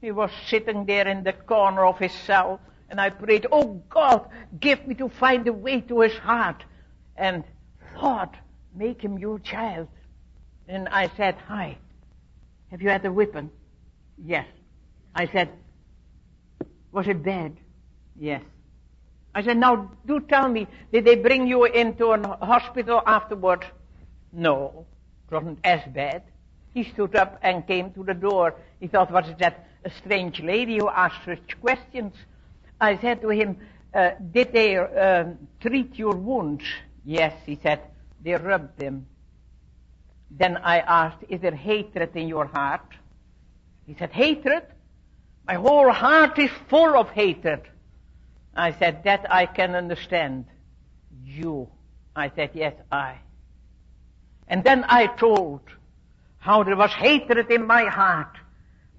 He was sitting there in the corner of his cell, and I prayed, Oh God, give me to find a way to his heart. And Lord, make him your child. And I said, Hi, have you had a whipping? Yes. I said, Was it bad? Yes. I said, Now do tell me, did they bring you into a hospital afterwards? No, it wasn't as bad. He stood up and came to the door. He thought, What is that? A strange lady who asked such questions. I said to him, uh, Did they uh, treat your wounds? Yes, he said, They rubbed them. Then I asked, Is there hatred in your heart? He said, Hatred? My whole heart is full of hatred. I said, That I can understand. You. I said, Yes, I. And then I told how there was hatred in my heart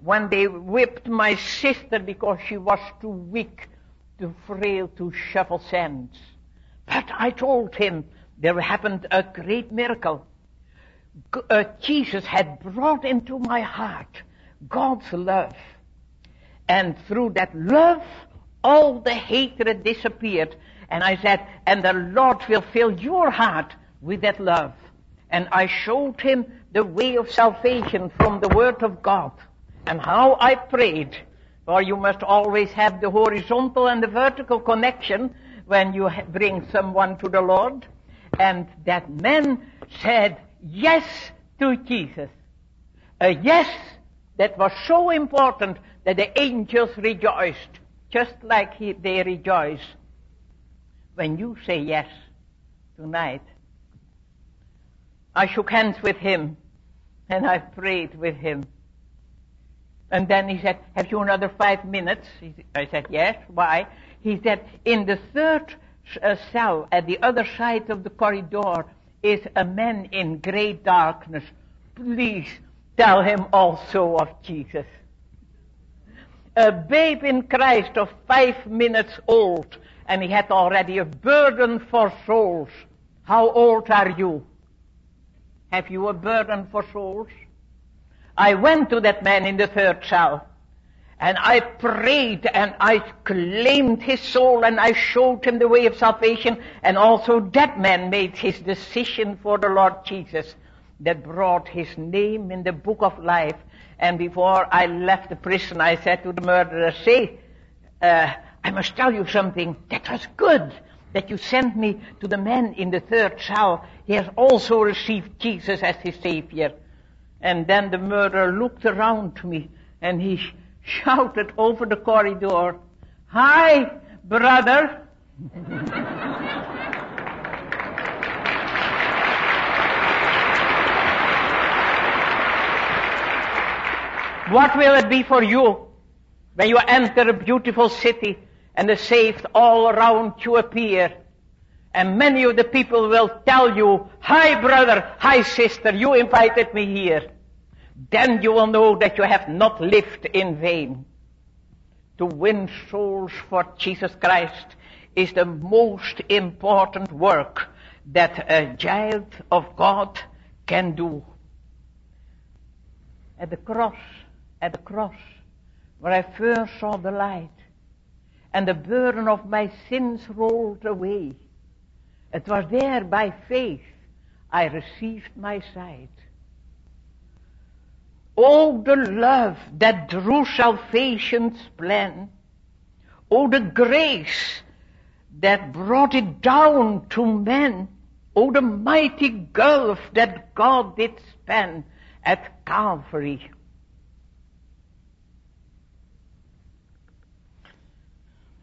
when they whipped my sister because she was too weak, too frail to shovel sands. But I told him there happened a great miracle. Uh, Jesus had brought into my heart God's love. And through that love, all the hatred disappeared. And I said, and the Lord will fill your heart with that love. And I showed him the way of salvation from the Word of God. And how I prayed. For you must always have the horizontal and the vertical connection when you bring someone to the Lord. And that man said yes to Jesus. A yes that was so important that the angels rejoiced, just like he, they rejoice when you say yes tonight. I shook hands with him and I prayed with him. And then he said, have you another five minutes? I said, yes. Why? He said, in the third uh, cell at the other side of the corridor is a man in great darkness. Please tell him also of Jesus. A babe in Christ of five minutes old, and he had already a burden for souls. How old are you? Have you a burden for souls? I went to that man in the third cell. And I prayed and I claimed his soul and I showed him the way of salvation. And also that man made his decision for the Lord Jesus that brought his name in the book of life. And before I left the prison, I said to the murderer, say, uh, I must tell you something. That was good that you sent me to the man in the third cell. He has also received Jesus as his Savior. And then the murderer looked around to me and he shouted over the corridor, Hi, brother. what will it be for you when you enter a beautiful city and the saved all around you appear? And many of the people will tell you, hi brother, hi sister, you invited me here. Then you will know that you have not lived in vain. To win souls for Jesus Christ is the most important work that a child of God can do. At the cross, at the cross, where I first saw the light, and the burden of my sins rolled away, it was there by faith I received my sight. Oh, the love that drew salvation's plan. Oh, the grace that brought it down to men. Oh, the mighty gulf that God did span at Calvary.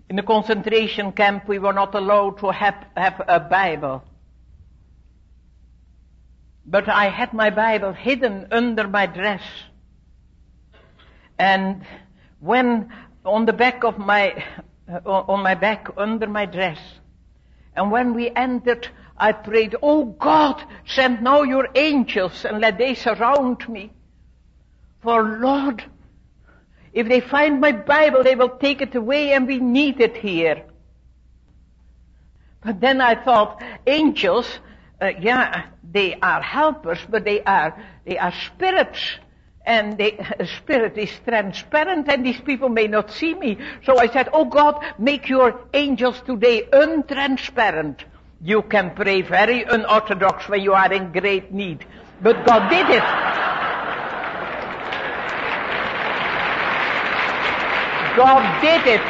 In the concentration camp, we were not allowed to have, have a Bible. But I had my Bible hidden under my dress. And when on the back of my, on my back under my dress, and when we entered, I prayed, Oh God, send now your angels and let they surround me. For Lord, if they find my Bible, they will take it away and we need it here. But then I thought, angels, uh, yeah, they are helpers, but they are, they are spirits. And the spirit is transparent and these people may not see me. So I said, oh God, make your angels today untransparent. You can pray very unorthodox when you are in great need. But God did it. God did it.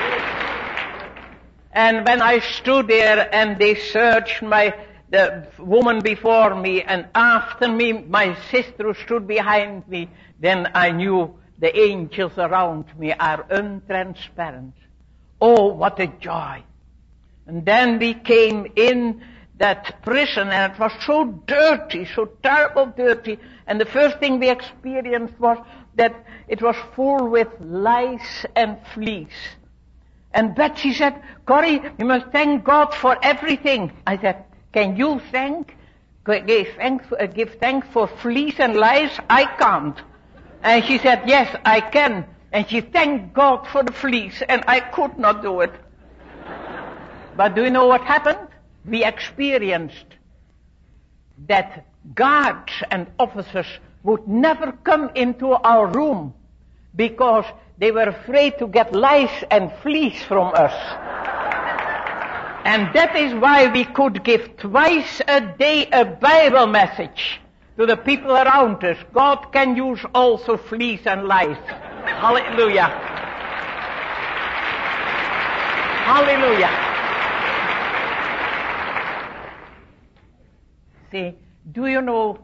And when I stood there and they searched my, the woman before me and after me, my sister who stood behind me, then I knew the angels around me are untransparent. Oh, what a joy. And then we came in that prison and it was so dirty, so terrible dirty. And the first thing we experienced was that it was full with lice and fleas. And Betsie said, Corrie, you must thank God for everything. I said, can you thank, give thanks, uh, give thanks for fleas and lice? I can't. And she said, yes, I can. And she thanked God for the fleas, and I could not do it. but do you know what happened? We experienced that guards and officers would never come into our room because they were afraid to get lice and fleas from us. and that is why we could give twice a day a Bible message to the people around us. God can use also fleas and lice. Hallelujah. Hallelujah. See, do you know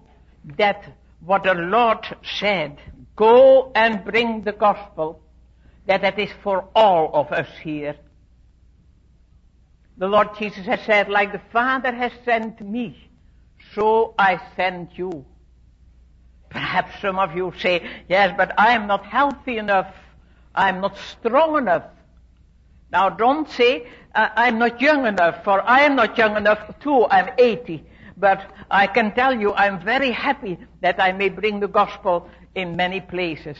that what the Lord said, go and bring the gospel, that that is for all of us here. The Lord Jesus has said, like the Father has sent me, so I send you. Perhaps some of you say, yes, but I am not healthy enough. I'm not strong enough. Now don't say, uh, I'm not young enough, for I am not young enough too. I'm 80. But I can tell you I'm very happy that I may bring the gospel in many places.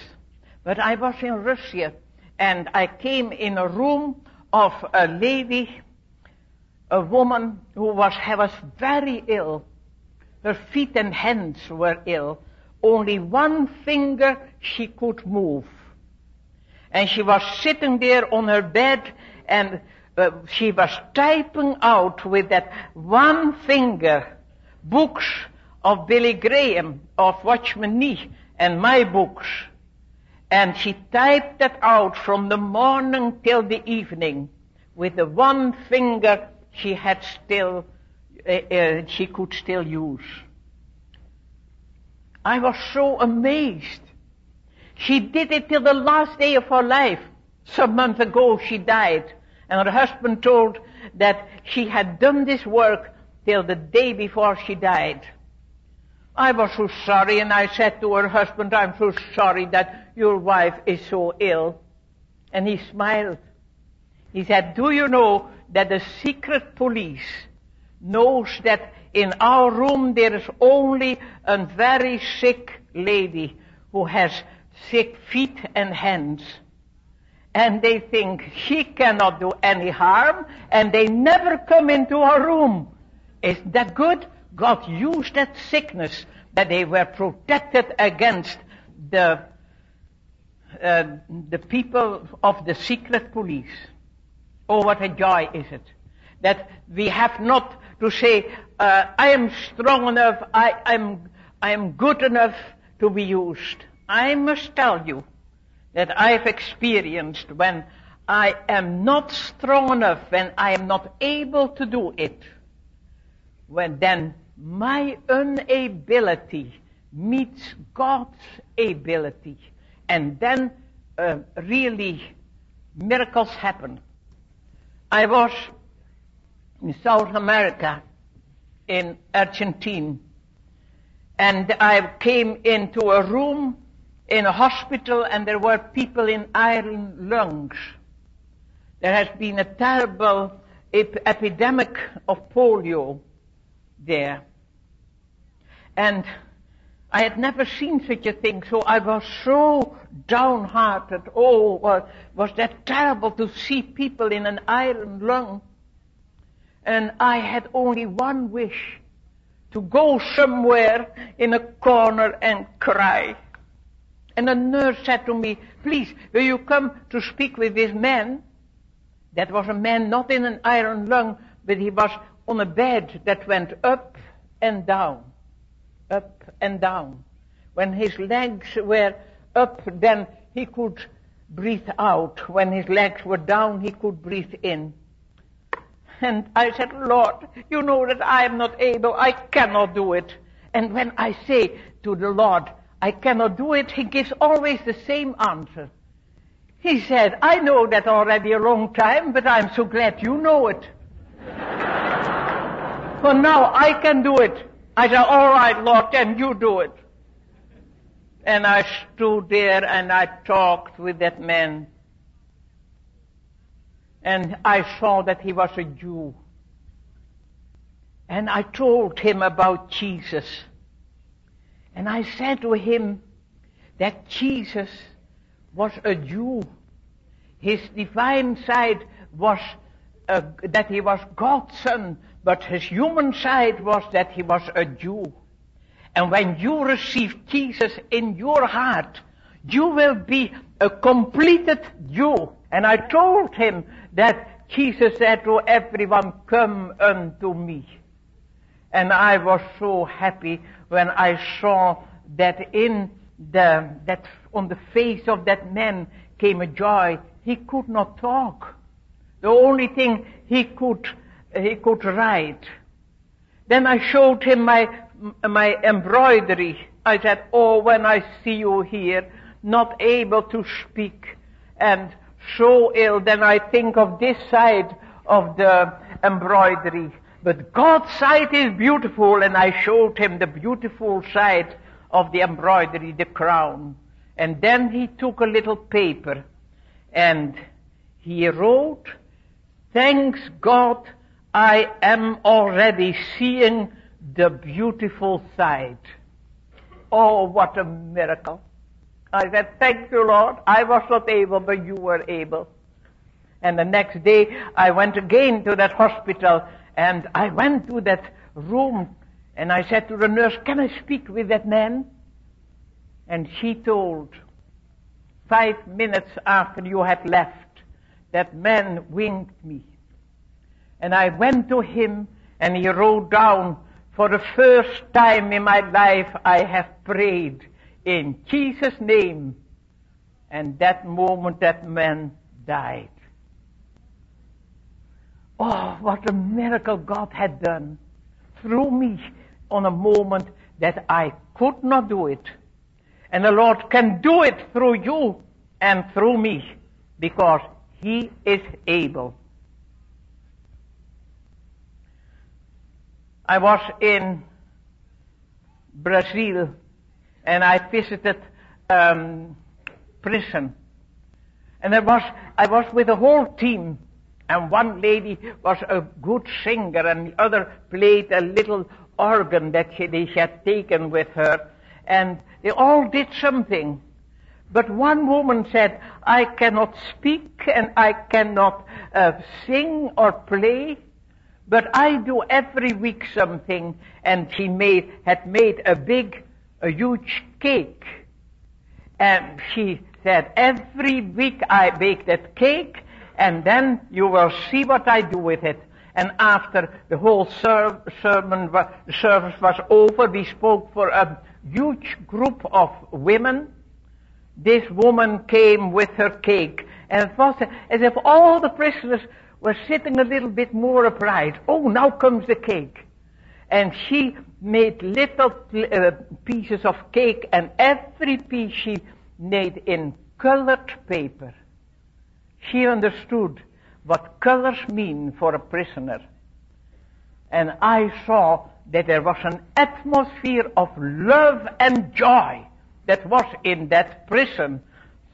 But I was in Russia and I came in a room of a lady, a woman who was, was very ill. Her feet and hands were ill. Only one finger she could move. And she was sitting there on her bed and uh, she was typing out with that one finger books of Billy Graham, of Watchman Nee, and my books. And she typed that out from the morning till the evening with the one finger she had still, uh, uh, she could still use. I was so amazed. She did it till the last day of her life. Some months ago she died. And her husband told that she had done this work till the day before she died. I was so sorry and I said to her husband, I'm so sorry that your wife is so ill. And he smiled. He said, do you know that the secret police knows that in our room there is only a very sick lady who has sick feet and hands. And they think she cannot do any harm and they never come into our room. Is that good? God used that sickness that they were protected against the uh, the people of the secret police. Oh, what a joy is it that we have not to say, uh, I am strong enough, I am, I am good enough to be used. I must tell you that I've experienced when I am not strong enough when I am not able to do it, when then my inability meets God's ability, and then uh, really miracles happen. I was in South America, in Argentina, and I came into a room in a hospital and there were people in iron lungs. There has been a terrible ep- epidemic of polio there. And I had never seen such a thing, so I was so downhearted. Oh, was, was that terrible to see people in an iron lung. And I had only one wish, to go somewhere in a corner and cry. And a nurse said to me, please, will you come to speak with this man? That was a man not in an iron lung, but he was on a bed that went up and down, up and down. When his legs were up, then he could breathe out. When his legs were down, he could breathe in. And I said, Lord, you know that I am not able, I cannot do it. And when I say to the Lord, I cannot do it, he gives always the same answer. He said, I know that already a long time, but I'm so glad you know it. For now I can do it. I said, all right, Lord, then you do it. And I stood there and I talked with that man. And I saw that he was a Jew. And I told him about Jesus. And I said to him that Jesus was a Jew. His divine side was uh, that he was God's son, but his human side was that he was a Jew. And when you receive Jesus in your heart, you will be a completed Jew. And I told him that Jesus said to everyone, come unto me. And I was so happy when I saw that in the, that on the face of that man came a joy. He could not talk. The only thing he could, he could write. Then I showed him my, my embroidery. I said, oh, when I see you here, not able to speak and so ill, then I think of this side of the embroidery. But God's side is beautiful, and I showed him the beautiful side of the embroidery, the crown. And then he took a little paper and he wrote Thanks God, I am already seeing the beautiful side. Oh, what a miracle. I said, thank you, Lord. I was not able, but you were able. And the next day, I went again to that hospital, and I went to that room, and I said to the nurse, can I speak with that man? And she told, five minutes after you had left, that man winked me. And I went to him and he wrote down, for the first time in my life I have prayed in Jesus' name. And that moment that man died. Oh, what a miracle God had done through me on a moment that I could not do it. And the Lord can do it through you and through me because he is able. I was in Brazil and I visited um, prison. And I was, I was with a whole team. And one lady was a good singer and the other played a little organ that she, they had taken with her. And they all did something. But one woman said, I cannot speak and I cannot uh, sing or play, but I do every week something. And she made, had made a big, a huge cake. And she said, every week I bake that cake and then you will see what I do with it. And after the whole ser- sermon, service was over, we spoke for a huge group of women this woman came with her cake And it was as if all the prisoners were sitting a little bit more upright. Oh, now comes the cake. And she made little uh, pieces of cake and every piece she made in colored paper. She understood what colors mean for a prisoner. And I saw that there was an atmosphere of love and joy that was in that prison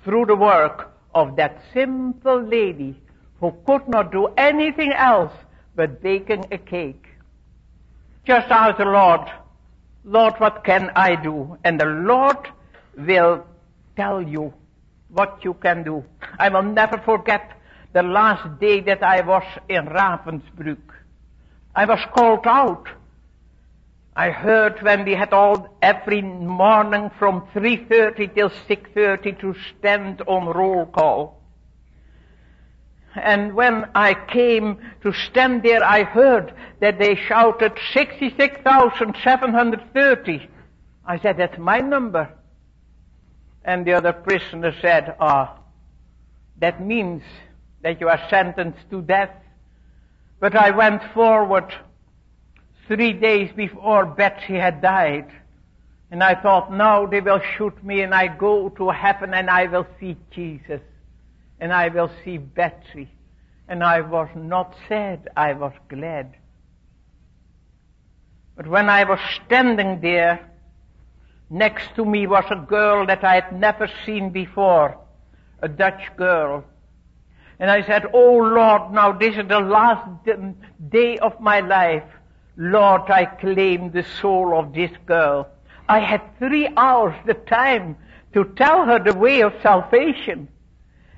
through the work of that simple lady who could not do anything else but baking a cake. Just ask the Lord, Lord, what can I do? And the Lord will tell you what you can do. I will never forget the last day that I was in Ravensbrück. I was called out. I heard when we had all every morning from 3.30 till 6.30 to stand on roll call. And when I came to stand there, I heard that they shouted 66,730. I said, that's my number. And the other prisoner said, ah, oh, that means that you are sentenced to death. But I went forward three days before Betsie had died. And I thought, now they will shoot me and I go to heaven and I will see Jesus. And I will see Betsie. And I was not sad, I was glad. But when I was standing there, next to me was a girl that I had never seen before. A Dutch girl. And I said, Oh Lord, now this is the last day of my life. Lord, I claim the soul of this girl. I had three hours the time to tell her the way of salvation.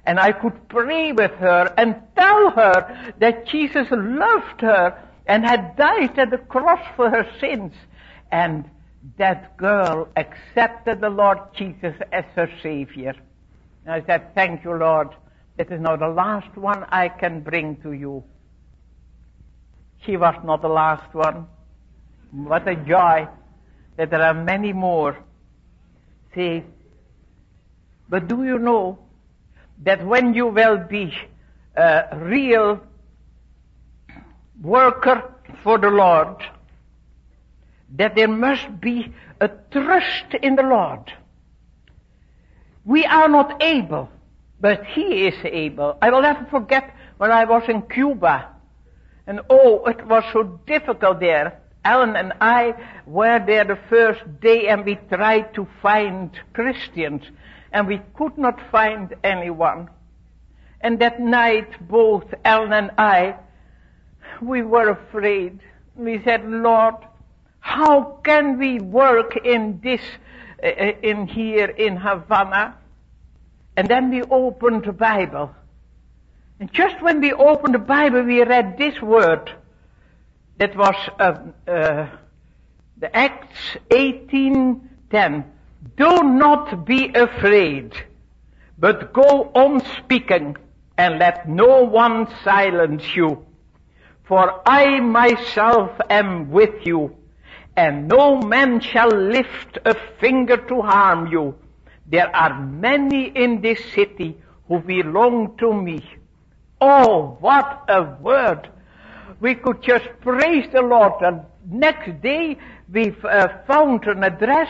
And I could pray with her and tell her that Jesus loved her and had died at the cross for her sins. And that girl accepted the Lord Jesus as her Savior. And I said, thank you, Lord. It is now the last one I can bring to you. She was not the last one. What a joy that there are many more. See, but do you know that when you will be a real worker for the Lord, that there must be a trust in the Lord. We are not able but he is able. I will never forget when I was in Cuba. And oh, it was so difficult there. Ellen and I were there the first day and we tried to find Christians and we could not find anyone. And that night both Ellen and I, we were afraid. We said, Lord, how can we work in this, uh, in here in Havana? And then we opened the Bible. And just when we opened the Bible, we read this word. That was uh, uh, the Acts 18:10. Do not be afraid, but go on speaking, and let no one silence you. For I myself am with you, and no man shall lift a finger to harm you there are many in this city who belong to me. Oh, what a word! We could just praise the Lord. And next day we uh, found an address,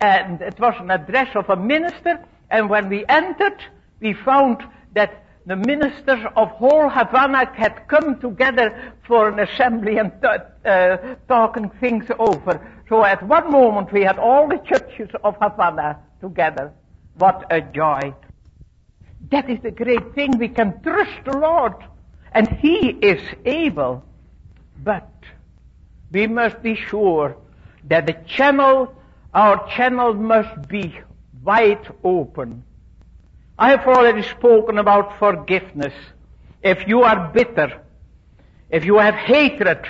and it was an address of a minister. And when we entered, we found that the ministers of whole Havana had come together for an assembly and uh, talking things over. So at one moment we had all the churches of Havana together. What a joy. That is the great thing. We can trust the Lord. And He is able. But we must be sure that the channel, our channel must be wide open. I have already spoken about forgiveness. If you are bitter, if you have hatred,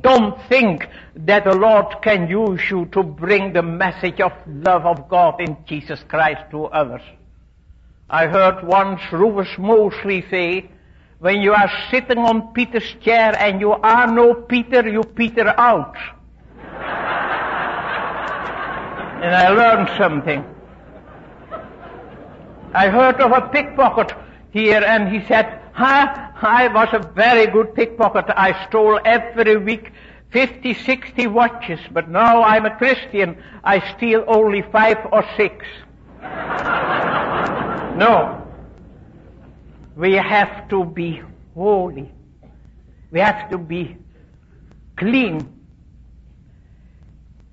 don't think that the Lord can use you to bring the message of love of God in Jesus Christ to others. I heard once Rufus Moseley say, when you are sitting on Peter's chair and you are no Peter, you Peter out. and I learned something. I heard of a pickpocket. here and he said, I, I was a very good pickpocket. I stole every week 50, 60 watches, but now I'm a Christian. I steal only five or six. no. We have to be holy. We have to be clean.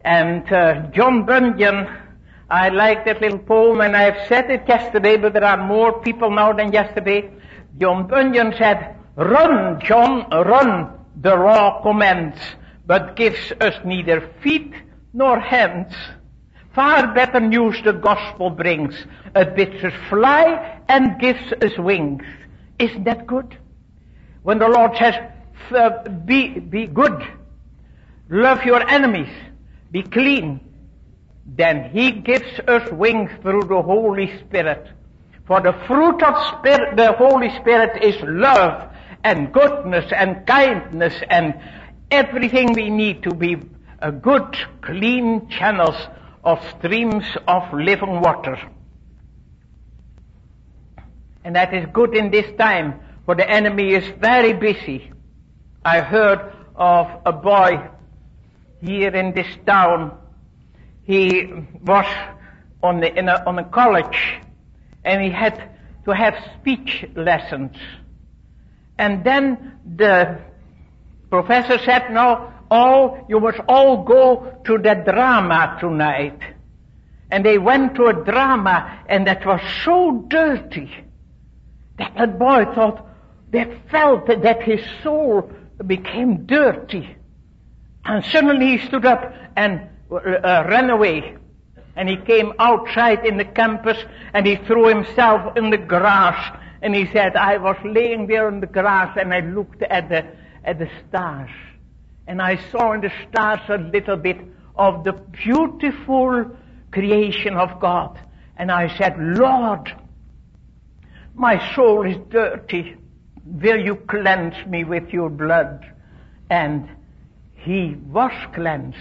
And uh, John Bunyan, I like that little poem, and I've said it yesterday, but there are more people now than yesterday. John Bunyan said, Run, John, run, the law commands, but gives us neither feet nor hands. Far better news the gospel brings. It bids us fly and gives us wings. Isn't that good? When the Lord says, be, be good, love your enemies, be clean, then He gives us wings through the Holy Spirit. For the fruit of Spirit, the Holy Spirit is love and goodness and kindness and everything we need to be a good, clean channels of streams of living water. And that is good in this time, for the enemy is very busy. I heard of a boy here in this town. He was on, the, in a, on a college and he had to have speech lessons. And then the professor said, no, all, you must all go to the drama tonight. And they went to a drama and that was so dirty that that boy thought, that felt that his soul became dirty. And suddenly he stood up and uh, ran away. And he came outside in the campus and he threw himself in the grass. And he said, I was laying there in the grass and I looked at the, at the stars and I saw in the stars a little bit of the beautiful creation of God. And I said, Lord, my soul is dirty. Will you cleanse me with your blood? And he was cleansed.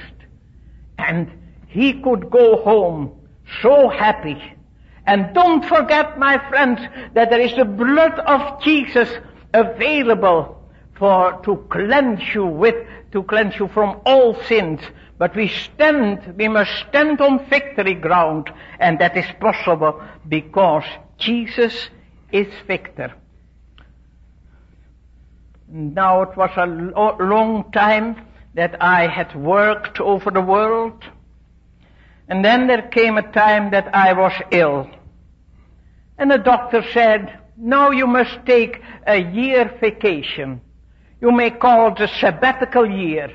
And he could go home so happy. And don't forget, my friends, that there is the blood of Jesus available for to cleanse you with, to cleanse you from all sins. But we stand, we must stand on victory ground, and that is possible because Jesus is victor. Now it was a long time that I had worked over the world, and then there came a time that I was ill. And the doctor said, now you must take a year vacation. You may call it a sabbatical year.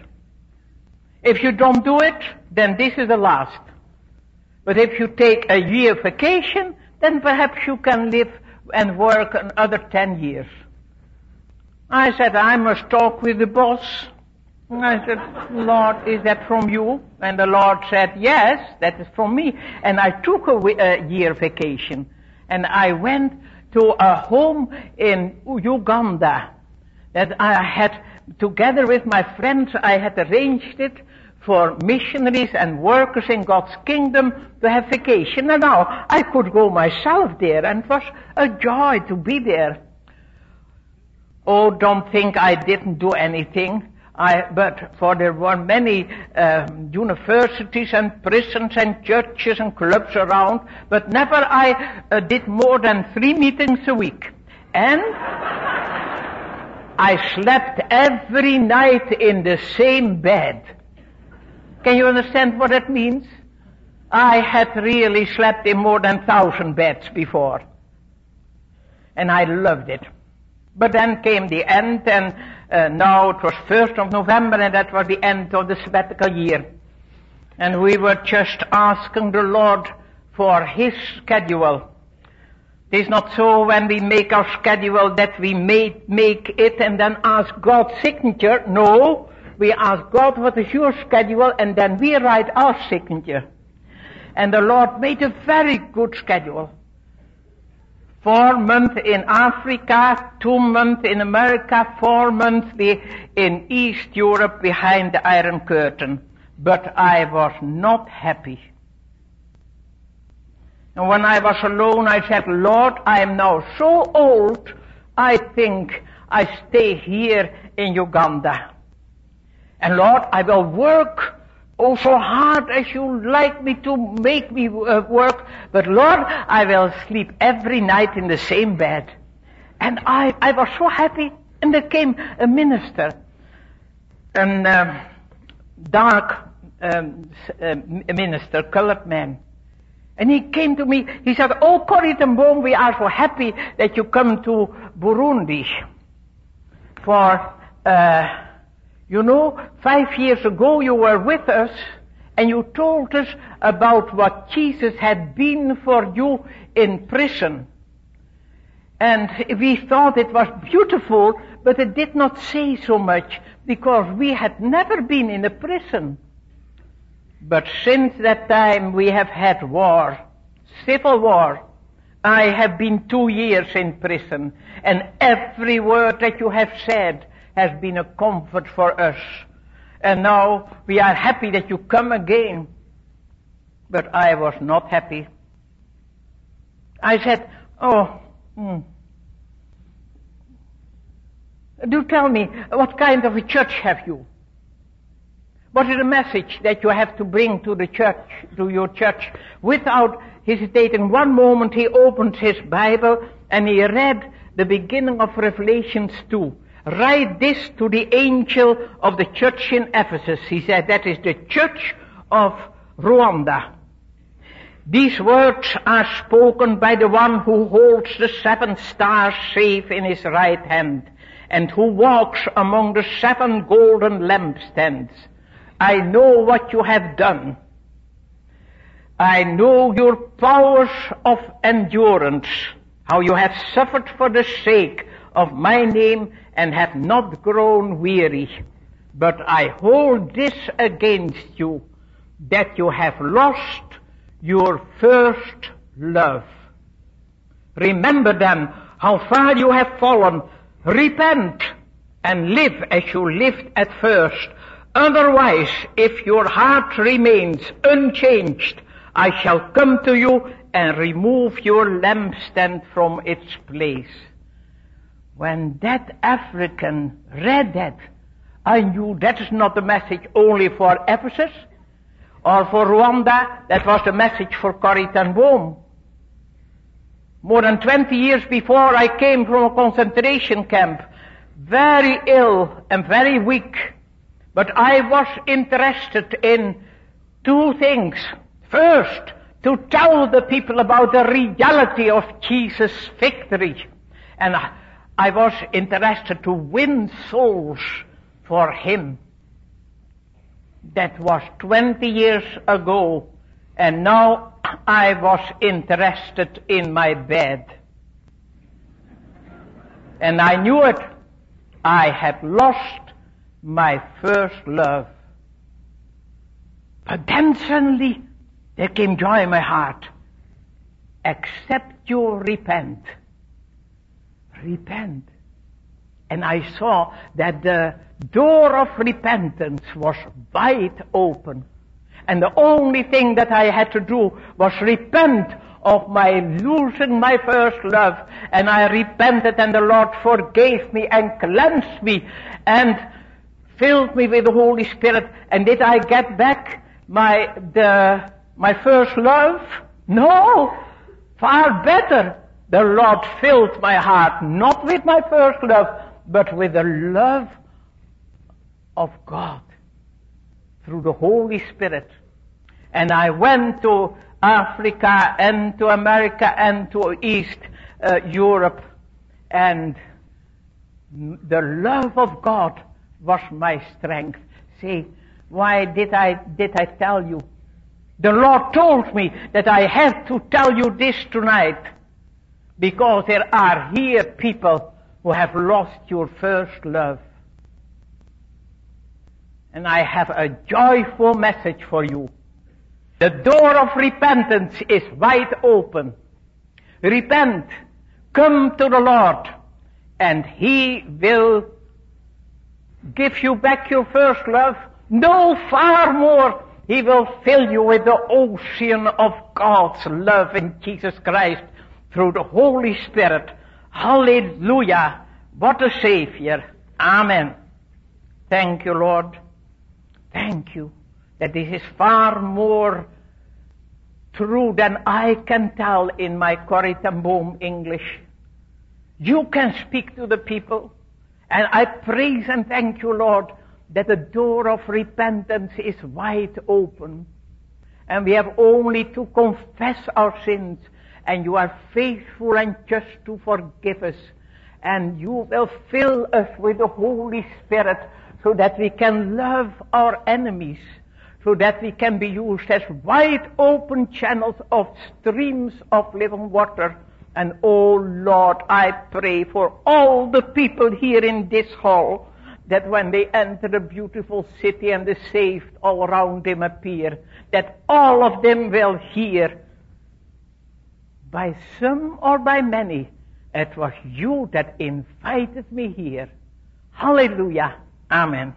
If you don't do it, then this is the last. But if you take a year vacation, then perhaps you can live and work another ten years. I said, I must talk with the boss. I said, Lord, is that from you? And the Lord said, yes, that is from me. And I took a, a year vacation. And I went to a home in Uganda that I had, together with my friends, I had arranged it for missionaries and workers in God's kingdom to have vacation. And now I could go myself there and it was a joy to be there. Oh, don't think I didn't do anything. I, but for there were many um, universities and prisons and churches and clubs around, but never I uh, did more than three meetings a week. And I slept every night in the same bed. Can you understand what that means? I had really slept in more than thousand beds before. And I loved it. But then came the end and uh, now it was 1st of November and that was the end of the sabbatical year. And we were just asking the Lord for His schedule it is not so when we make our schedule that we make, make it and then ask God's signature. No, we ask God what is your schedule and then we write our signature. And the Lord made a very good schedule. Four months in Africa, two months in America, four months in East Europe behind the Iron Curtain. But I was not happy. And when I was alone, I said, Lord, I am now so old, I think I stay here in Uganda. And Lord, I will work oh so hard as you like me to make me uh, work, but Lord, I will sleep every night in the same bed. And I, I was so happy, and there came a minister, a uh, dark um, uh, minister, colored man. And he came to me, he said, Oh, Corrie ten Boom, we are so happy that you come to Burundi. For, uh, you know, five years ago you were with us and you told us about what Jesus had been for you in prison. And we thought it was beautiful, but it did not say so much because we had never been in a prison. But since that time we have had war, civil war. I have been two years in prison and every word that you have said has been a comfort for us. And now we are happy that you come again. But I was not happy. I said, oh, hmm. do tell me, what kind of a church have you? What is the message that you have to bring to the church, to your church? Without hesitating one moment, he opened his Bible and he read the beginning of Revelations 2. Write this to the angel of the church in Ephesus. He said that is the church of Rwanda. These words are spoken by the one who holds the seven stars safe in his right hand and who walks among the seven golden lampstands. I know what you have done. I know your powers of endurance, how you have suffered for the sake of my name and have not grown weary. But I hold this against you, that you have lost your first love. Remember then how far you have fallen. Repent and live as you lived at first. Otherwise, if your heart remains unchanged, I shall come to you and remove your lampstand from its place. When that African read that, I knew that is not the message only for Ephesus or for Rwanda, that was the message for Corrie ten Boom. More than 20 years before I came from a concentration camp, very ill and very weak, but I was interested in two things. First, to tell the people about the reality of Jesus' victory. And uh, I was interested to win souls for him. That was 20 years ago, and now I was interested in my bed. And I knew it. I had lost my first love. But then suddenly there came joy in my heart. Except you repent repent. And I saw that the door of repentance was wide open. And the only thing that I had to do was repent of my losing my first love. And I repented and the Lord forgave me and cleansed me and filled me with the Holy Spirit. And did I get back my, the, my first love? No! Far better. The Lord filled my heart not with my first love, but with the love of God through the Holy Spirit. And I went to Africa and to America and to East uh, Europe and the love of God was my strength. See, why did I, did I tell you? The Lord told me that I had to tell you this tonight because there are here people who have lost your first love. And I have a joyful message for you. The door of repentance is wide open. Repent. Come to the Lord. And He will give you back your first love. No, far more. He will fill you with the ocean of God's love in Jesus Christ through the Holy Spirit. Hallelujah. What a Savior. Amen. Thank you, Lord. Thank you that this is far more true than I can tell in my Corrie Boom English. You can speak to the people. And I praise and thank you, Lord, that the door of repentance is wide open. And we have only to confess our sins. And you are faithful and just to forgive us. And you will fill us with the Holy Spirit so that we can love our enemies. So that we can be used as wide open channels of streams of living water. And oh Lord, I pray for all the people here in this hall that when they enter the beautiful city and the saved all around them appear, that all of them will hear by some or by many, it was you that invited me here. Hallelujah. Amen.